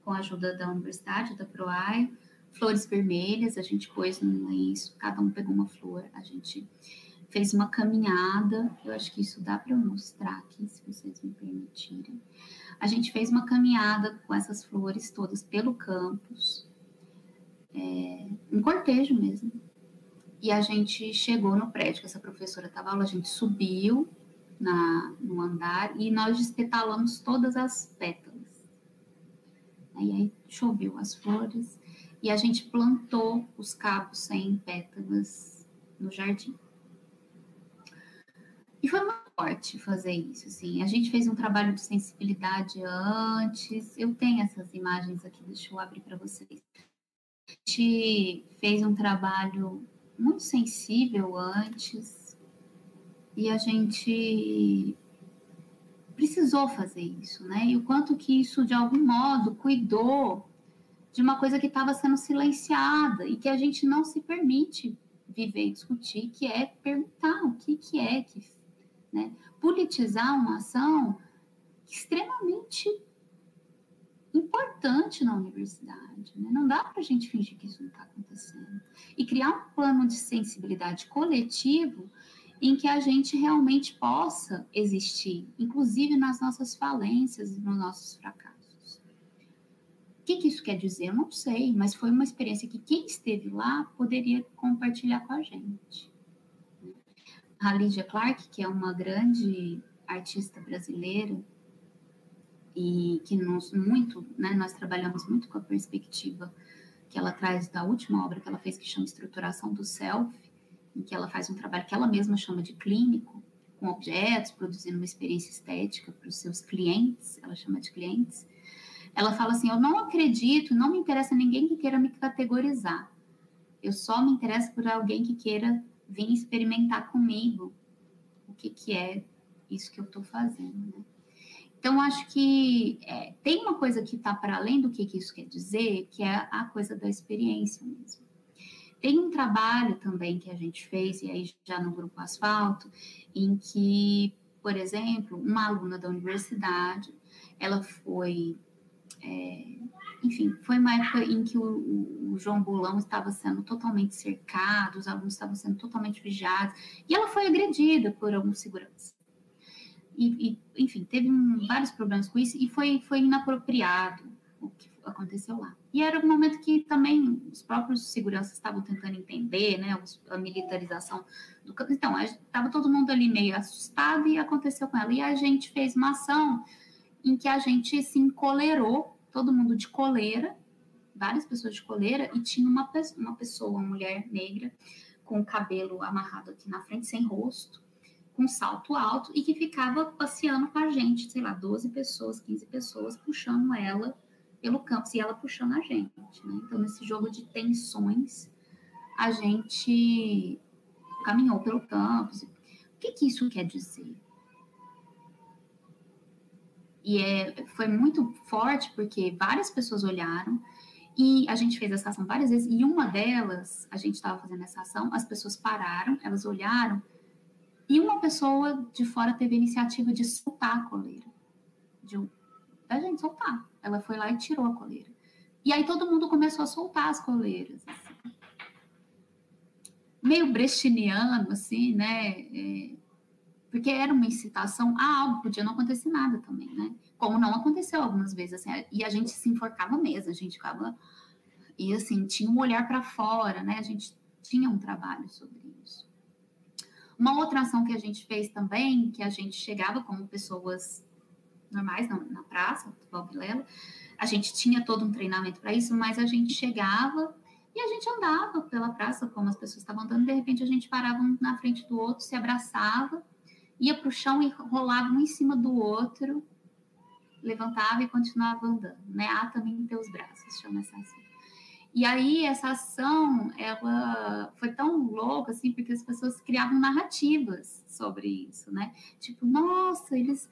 Speaker 2: com, a ajuda da universidade, da PROAI, flores vermelhas, a gente pôs no lenço, cada um pegou uma flor, a gente fez uma caminhada, eu acho que isso dá para mostrar aqui, se vocês me permitirem. A gente fez uma caminhada com essas flores todas pelo campus, é, um cortejo mesmo. E a gente chegou no prédio que essa professora estava lá, a gente subiu na, no andar e nós despetalamos todas as pétalas. Aí choveu as flores e a gente plantou os cabos sem pétalas no jardim. E foi muito forte fazer isso, assim. A gente fez um trabalho de sensibilidade antes. Eu tenho essas imagens aqui, deixa eu abrir para vocês. A gente fez um trabalho muito sensível antes e a gente precisou fazer isso, né? E o quanto que isso, de algum modo, cuidou de uma coisa que estava sendo silenciada e que a gente não se permite viver e discutir, que é perguntar o que, que é que né? Politizar uma ação extremamente importante na universidade. Né? Não dá para a gente fingir que isso não está acontecendo. E criar um plano de sensibilidade coletivo em que a gente realmente possa existir, inclusive nas nossas falências e nos nossos fracassos. O que, que isso quer dizer? Eu não sei, mas foi uma experiência que quem esteve lá poderia compartilhar com a gente a Lídia Clark, que é uma grande artista brasileira e que nos muito, né, nós trabalhamos muito com a perspectiva que ela traz da última obra que ela fez que chama Estruturação do Self, em que ela faz um trabalho que ela mesma chama de clínico, com objetos, produzindo uma experiência estética para os seus clientes, ela chama de clientes. Ela fala assim: "Eu não acredito, não me interessa ninguém que queira me categorizar. Eu só me interesso por alguém que queira vir experimentar comigo o que, que é isso que eu estou fazendo, né? Então, acho que é, tem uma coisa que está para além do que, que isso quer dizer, que é a coisa da experiência mesmo. Tem um trabalho também que a gente fez, e aí já no Grupo Asfalto, em que, por exemplo, uma aluna da universidade, ela foi é, enfim, foi uma época em que o, o, João Bolão estava sendo totalmente cercado, os alunos estavam sendo totalmente vigiados, e ela foi agredida por alguns seguranças. E, e, enfim, teve um, vários problemas com isso, e foi, foi inapropriado o que aconteceu lá. E era um momento que também os próprios seguranças estavam tentando entender, né, a militarização do Então, estava todo mundo ali meio assustado e aconteceu com ela. E a gente fez uma ação em que a gente se encolerou todo mundo de coleira, várias pessoas de coleira, e tinha uma, uma pessoa, uma mulher negra, com o cabelo amarrado aqui na frente, sem rosto, com salto alto, e que ficava passeando com a gente, sei lá, 12 pessoas, 15 pessoas, puxando ela pelo campus, e ela puxando a gente, né? Então, nesse jogo de tensões, a gente caminhou pelo campus. O que, que isso quer dizer? E é, foi muito forte porque várias pessoas olharam e a gente fez essa ação várias vezes. E uma delas, a gente estava fazendo essa ação, as pessoas pararam, elas olharam e uma pessoa de fora teve a iniciativa de soltar a coleira. De, da gente soltar. Ela foi lá e tirou a coleira. E aí todo mundo começou a soltar as coleiras. Assim. Meio brechiniano, assim, né? É, porque era uma incitação a algo, podia não acontecer nada também, né? Como não aconteceu algumas vezes, assim, e a gente se enforcava mesmo, a gente ficava, e assim, tinha um olhar para fora, né? A gente tinha um trabalho sobre. Uma outra ação que a gente fez também, que a gente chegava como pessoas normais na, na praça, do a gente tinha todo um treinamento para isso, mas a gente chegava e a gente andava pela praça, como as pessoas estavam andando, de repente a gente parava um na frente do outro, se abraçava, ia para o chão e rolava um em cima do outro, levantava e continuava andando, né? Ah, também teus braços, chama essa ação. E aí essa ação, ela foi tão louca, assim, porque as pessoas criavam narrativas sobre isso, né? Tipo, nossa, eles...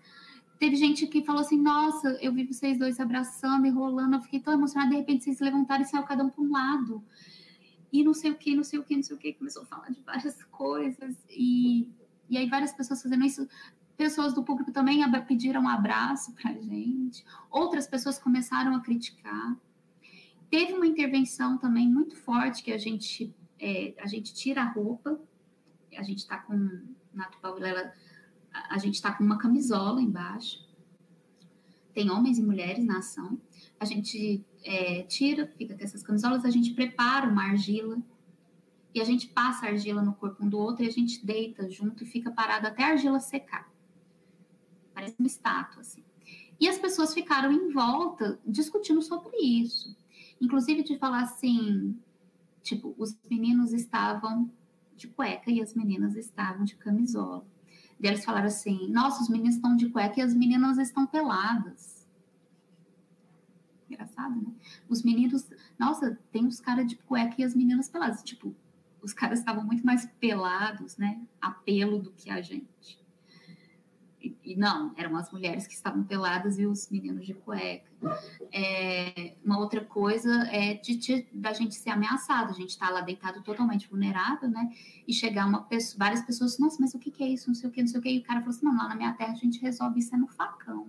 Speaker 2: Teve gente que falou assim, nossa, eu vi vocês dois abraçando e rolando, eu fiquei tão emocionada, de repente vocês se levantaram e saiu cada um para um lado. E não sei o que, não sei o que, não sei o que, começou a falar de várias coisas, e e aí várias pessoas fazendo isso, pessoas do público também pediram um abraço para gente, outras pessoas começaram a criticar. Teve uma intervenção também muito forte que a gente, é, a gente tira a roupa, a gente está com na Tupavilela, a, a gente está com uma camisola embaixo. Tem homens e mulheres na ação. A gente é, tira, fica com essas camisolas, a gente prepara uma argila e a gente passa a argila no corpo um do outro e a gente deita junto e fica parado até a argila secar. Parece uma estátua, assim. E as pessoas ficaram em volta discutindo sobre isso. Inclusive de falar assim, tipo, os meninos estavam de cueca e as meninas estavam de camisola. E eles falaram assim: nossa, os meninos estão de cueca e as meninas estão peladas. Engraçado, né? Os meninos, nossa, tem os caras de cueca e as meninas peladas. Tipo, os caras estavam muito mais pelados, né? A pelo do que a gente. E, não, eram as mulheres que estavam peladas e os meninos de cueca. É, uma outra coisa é de, de, da gente ser ameaçado, a gente está lá deitado totalmente vulnerável, né? E chegar uma pessoa, várias pessoas, nossa, mas o que, que é isso? Não sei o que, não sei o que. E o cara falou assim: não, lá na minha terra a gente resolve isso é no facão.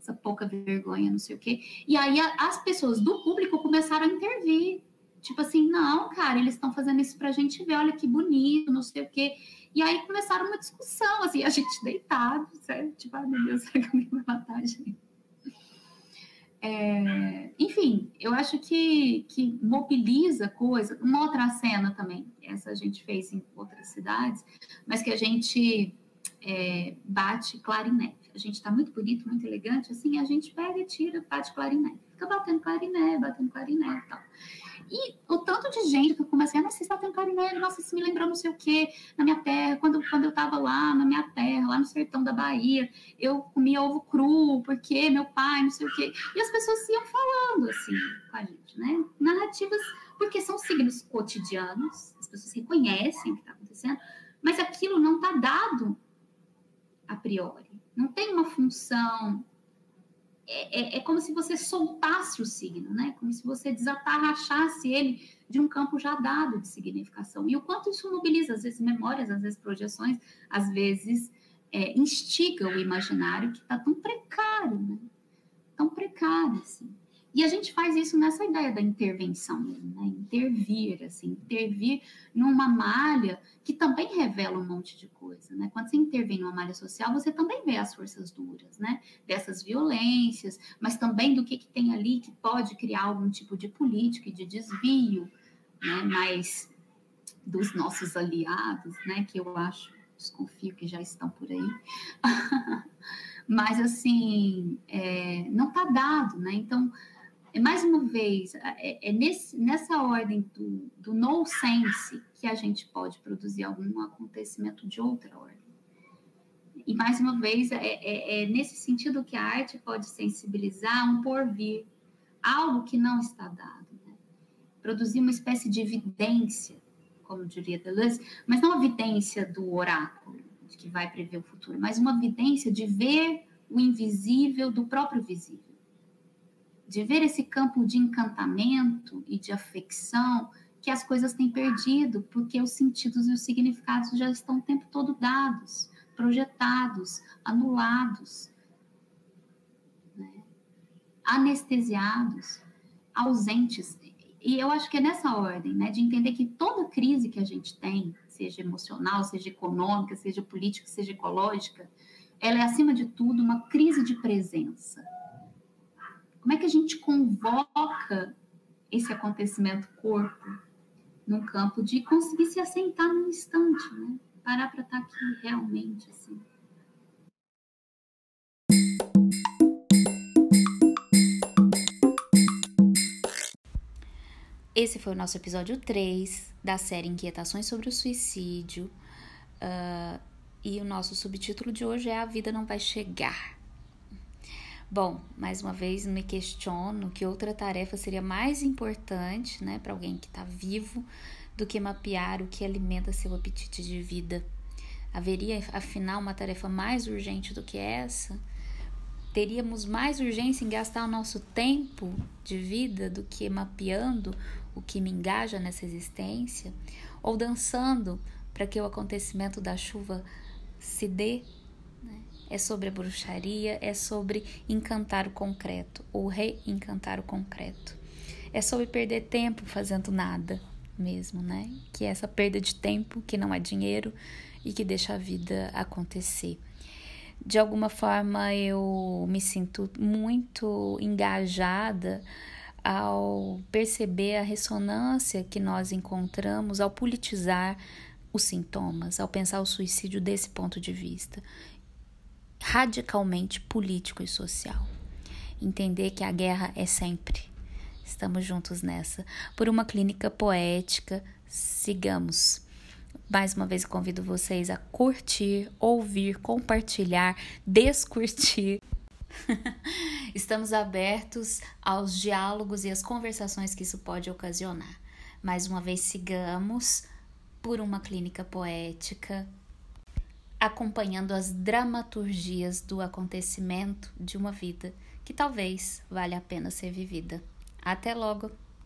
Speaker 2: Essa pouca vergonha, não sei o que. E aí a, as pessoas do público começaram a intervir. Tipo assim, não, cara, eles estão fazendo isso pra gente ver, olha que bonito, não sei o quê. E aí começaram uma discussão, assim, a gente deitado, certo? Tipo, ai meu Deus, será que alguém vai matar a gente? É, enfim, eu acho que, que mobiliza coisa. Uma outra cena também, essa a gente fez em outras cidades, mas que a gente é, bate clarinete. A gente está muito bonito, muito elegante, assim, a gente pega e tira, bate clarinete. Fica batendo clarinete, batendo clarinete e tal. E o tanto de gente que eu comecei, ah, nossa, você está tendo clarinete, nossa, isso me lembrou não sei o quê, na minha terra, quando, quando eu estava lá, na minha terra, lá no sertão da Bahia, eu comia ovo cru, porque meu pai, não sei o quê. E as pessoas iam falando, assim, com a gente, né? Narrativas, porque são signos cotidianos, as pessoas reconhecem o que está acontecendo, mas aquilo não está dado a priori. Não tem uma função é, é, é, como se você soltasse o signo, né? Como se você desatarrachasse ele de um campo já dado de significação. E o quanto isso mobiliza, às vezes, memórias, às vezes, projeções, às vezes, é, instiga o imaginário que está tão precário, né? Tão precário, assim. E a gente faz isso nessa ideia da intervenção mesmo, né? Intervir, assim, intervir numa malha que também revela um monte de coisa, né? Quando você intervém numa malha social, você também vê as forças duras, né? Dessas violências, mas também do que, que tem ali que pode criar algum tipo de política e de desvio, né? Mas dos nossos aliados, né? Que eu acho, desconfio que já estão por aí. mas, assim, é, não está dado, né? Então mais uma vez, é, é nesse, nessa ordem do, do no sense que a gente pode produzir algum acontecimento de outra ordem. E mais uma vez, é, é, é nesse sentido que a arte pode sensibilizar um porvir, algo que não está dado. Né? Produzir uma espécie de evidência, como diria Deleuze, mas não a evidência do oráculo, de que vai prever o futuro, mas uma evidência de ver o invisível do próprio visível de ver esse campo de encantamento e de afecção que as coisas têm perdido, porque os sentidos e os significados já estão o tempo todo dados, projetados, anulados, né? anestesiados, ausentes. E eu acho que é nessa ordem, né, de entender que toda crise que a gente tem, seja emocional, seja econômica, seja política, seja ecológica, ela é, acima de tudo, uma crise de presença como é que a gente convoca esse acontecimento corpo num campo de conseguir se assentar num instante, né? Parar para estar tá aqui realmente, assim.
Speaker 1: Esse foi o nosso episódio 3 da série Inquietações sobre o Suicídio. Uh, e o nosso subtítulo de hoje é A Vida Não Vai Chegar. Bom, mais uma vez me questiono que outra tarefa seria mais importante, né, para alguém que está vivo, do que mapear o que alimenta seu apetite de vida. Haveria, afinal, uma tarefa mais urgente do que essa? Teríamos mais urgência em gastar o nosso tempo de vida do que mapeando o que me engaja nessa existência? Ou dançando para que o acontecimento da chuva se dê é sobre a bruxaria, é sobre encantar o concreto ou reencantar o concreto. É sobre perder tempo fazendo nada, mesmo, né? Que é essa perda de tempo, que não é dinheiro e que deixa a vida acontecer. De alguma forma eu me sinto muito engajada ao perceber a ressonância que nós encontramos ao politizar os sintomas, ao pensar o suicídio desse ponto de vista, radicalmente político e social. Entender que a guerra é sempre. Estamos juntos nessa. Por uma clínica poética, sigamos. Mais uma vez convido vocês a curtir, ouvir, compartilhar, descurtir. Estamos abertos aos diálogos e às conversações que isso pode ocasionar. Mais uma vez, sigamos por uma clínica poética, acompanhando as dramaturgias do acontecimento de uma vida que talvez valha a pena ser vivida. Até logo!